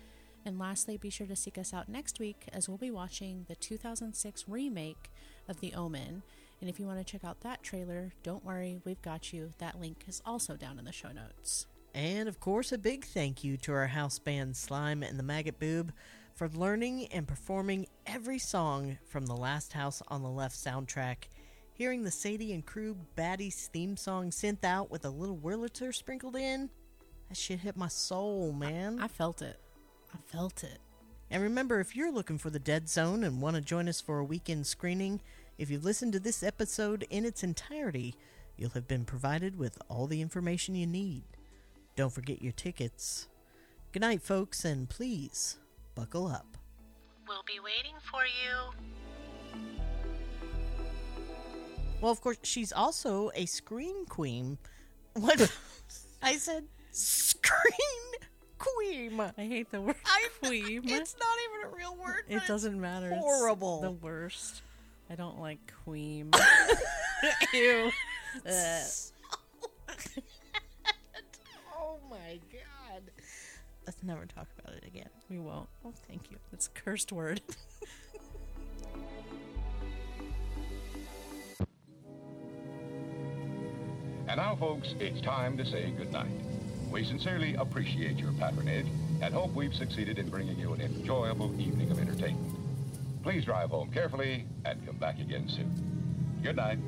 And lastly, be sure to seek us out next week as we'll be watching the 2006 remake of The Omen. And if you want to check out that trailer, don't worry, we've got you. That link is also down in the show notes. And of course, a big thank you to our house band Slime and the Maggot Boob for learning and performing every song from the Last House on the Left soundtrack. Hearing the Sadie and crew Baddies theme song synth out with a little Wurlitzer sprinkled in, that shit hit my soul, man. I felt it. I felt it. And remember, if you're looking for the Dead Zone and want to join us for a weekend screening, if you've listened to this episode in its entirety, you'll have been provided with all the information you need. Don't forget your tickets. Good night, folks, and please buckle up. We'll be waiting for you. Well, of course, she's also a screen queen. What? I said screen queen. I hate the word I, queem. It's not even a real word. it doesn't matter. It's horrible. the worst. I don't like queen. Ew. Uh, Let's never talk about it again. we won't. Oh, thank you. It's a cursed word. And now, folks, it's time to say goodnight. We sincerely appreciate your patronage and hope we've succeeded in bringing you an enjoyable evening of entertainment. Please drive home carefully and come back again soon. Good night.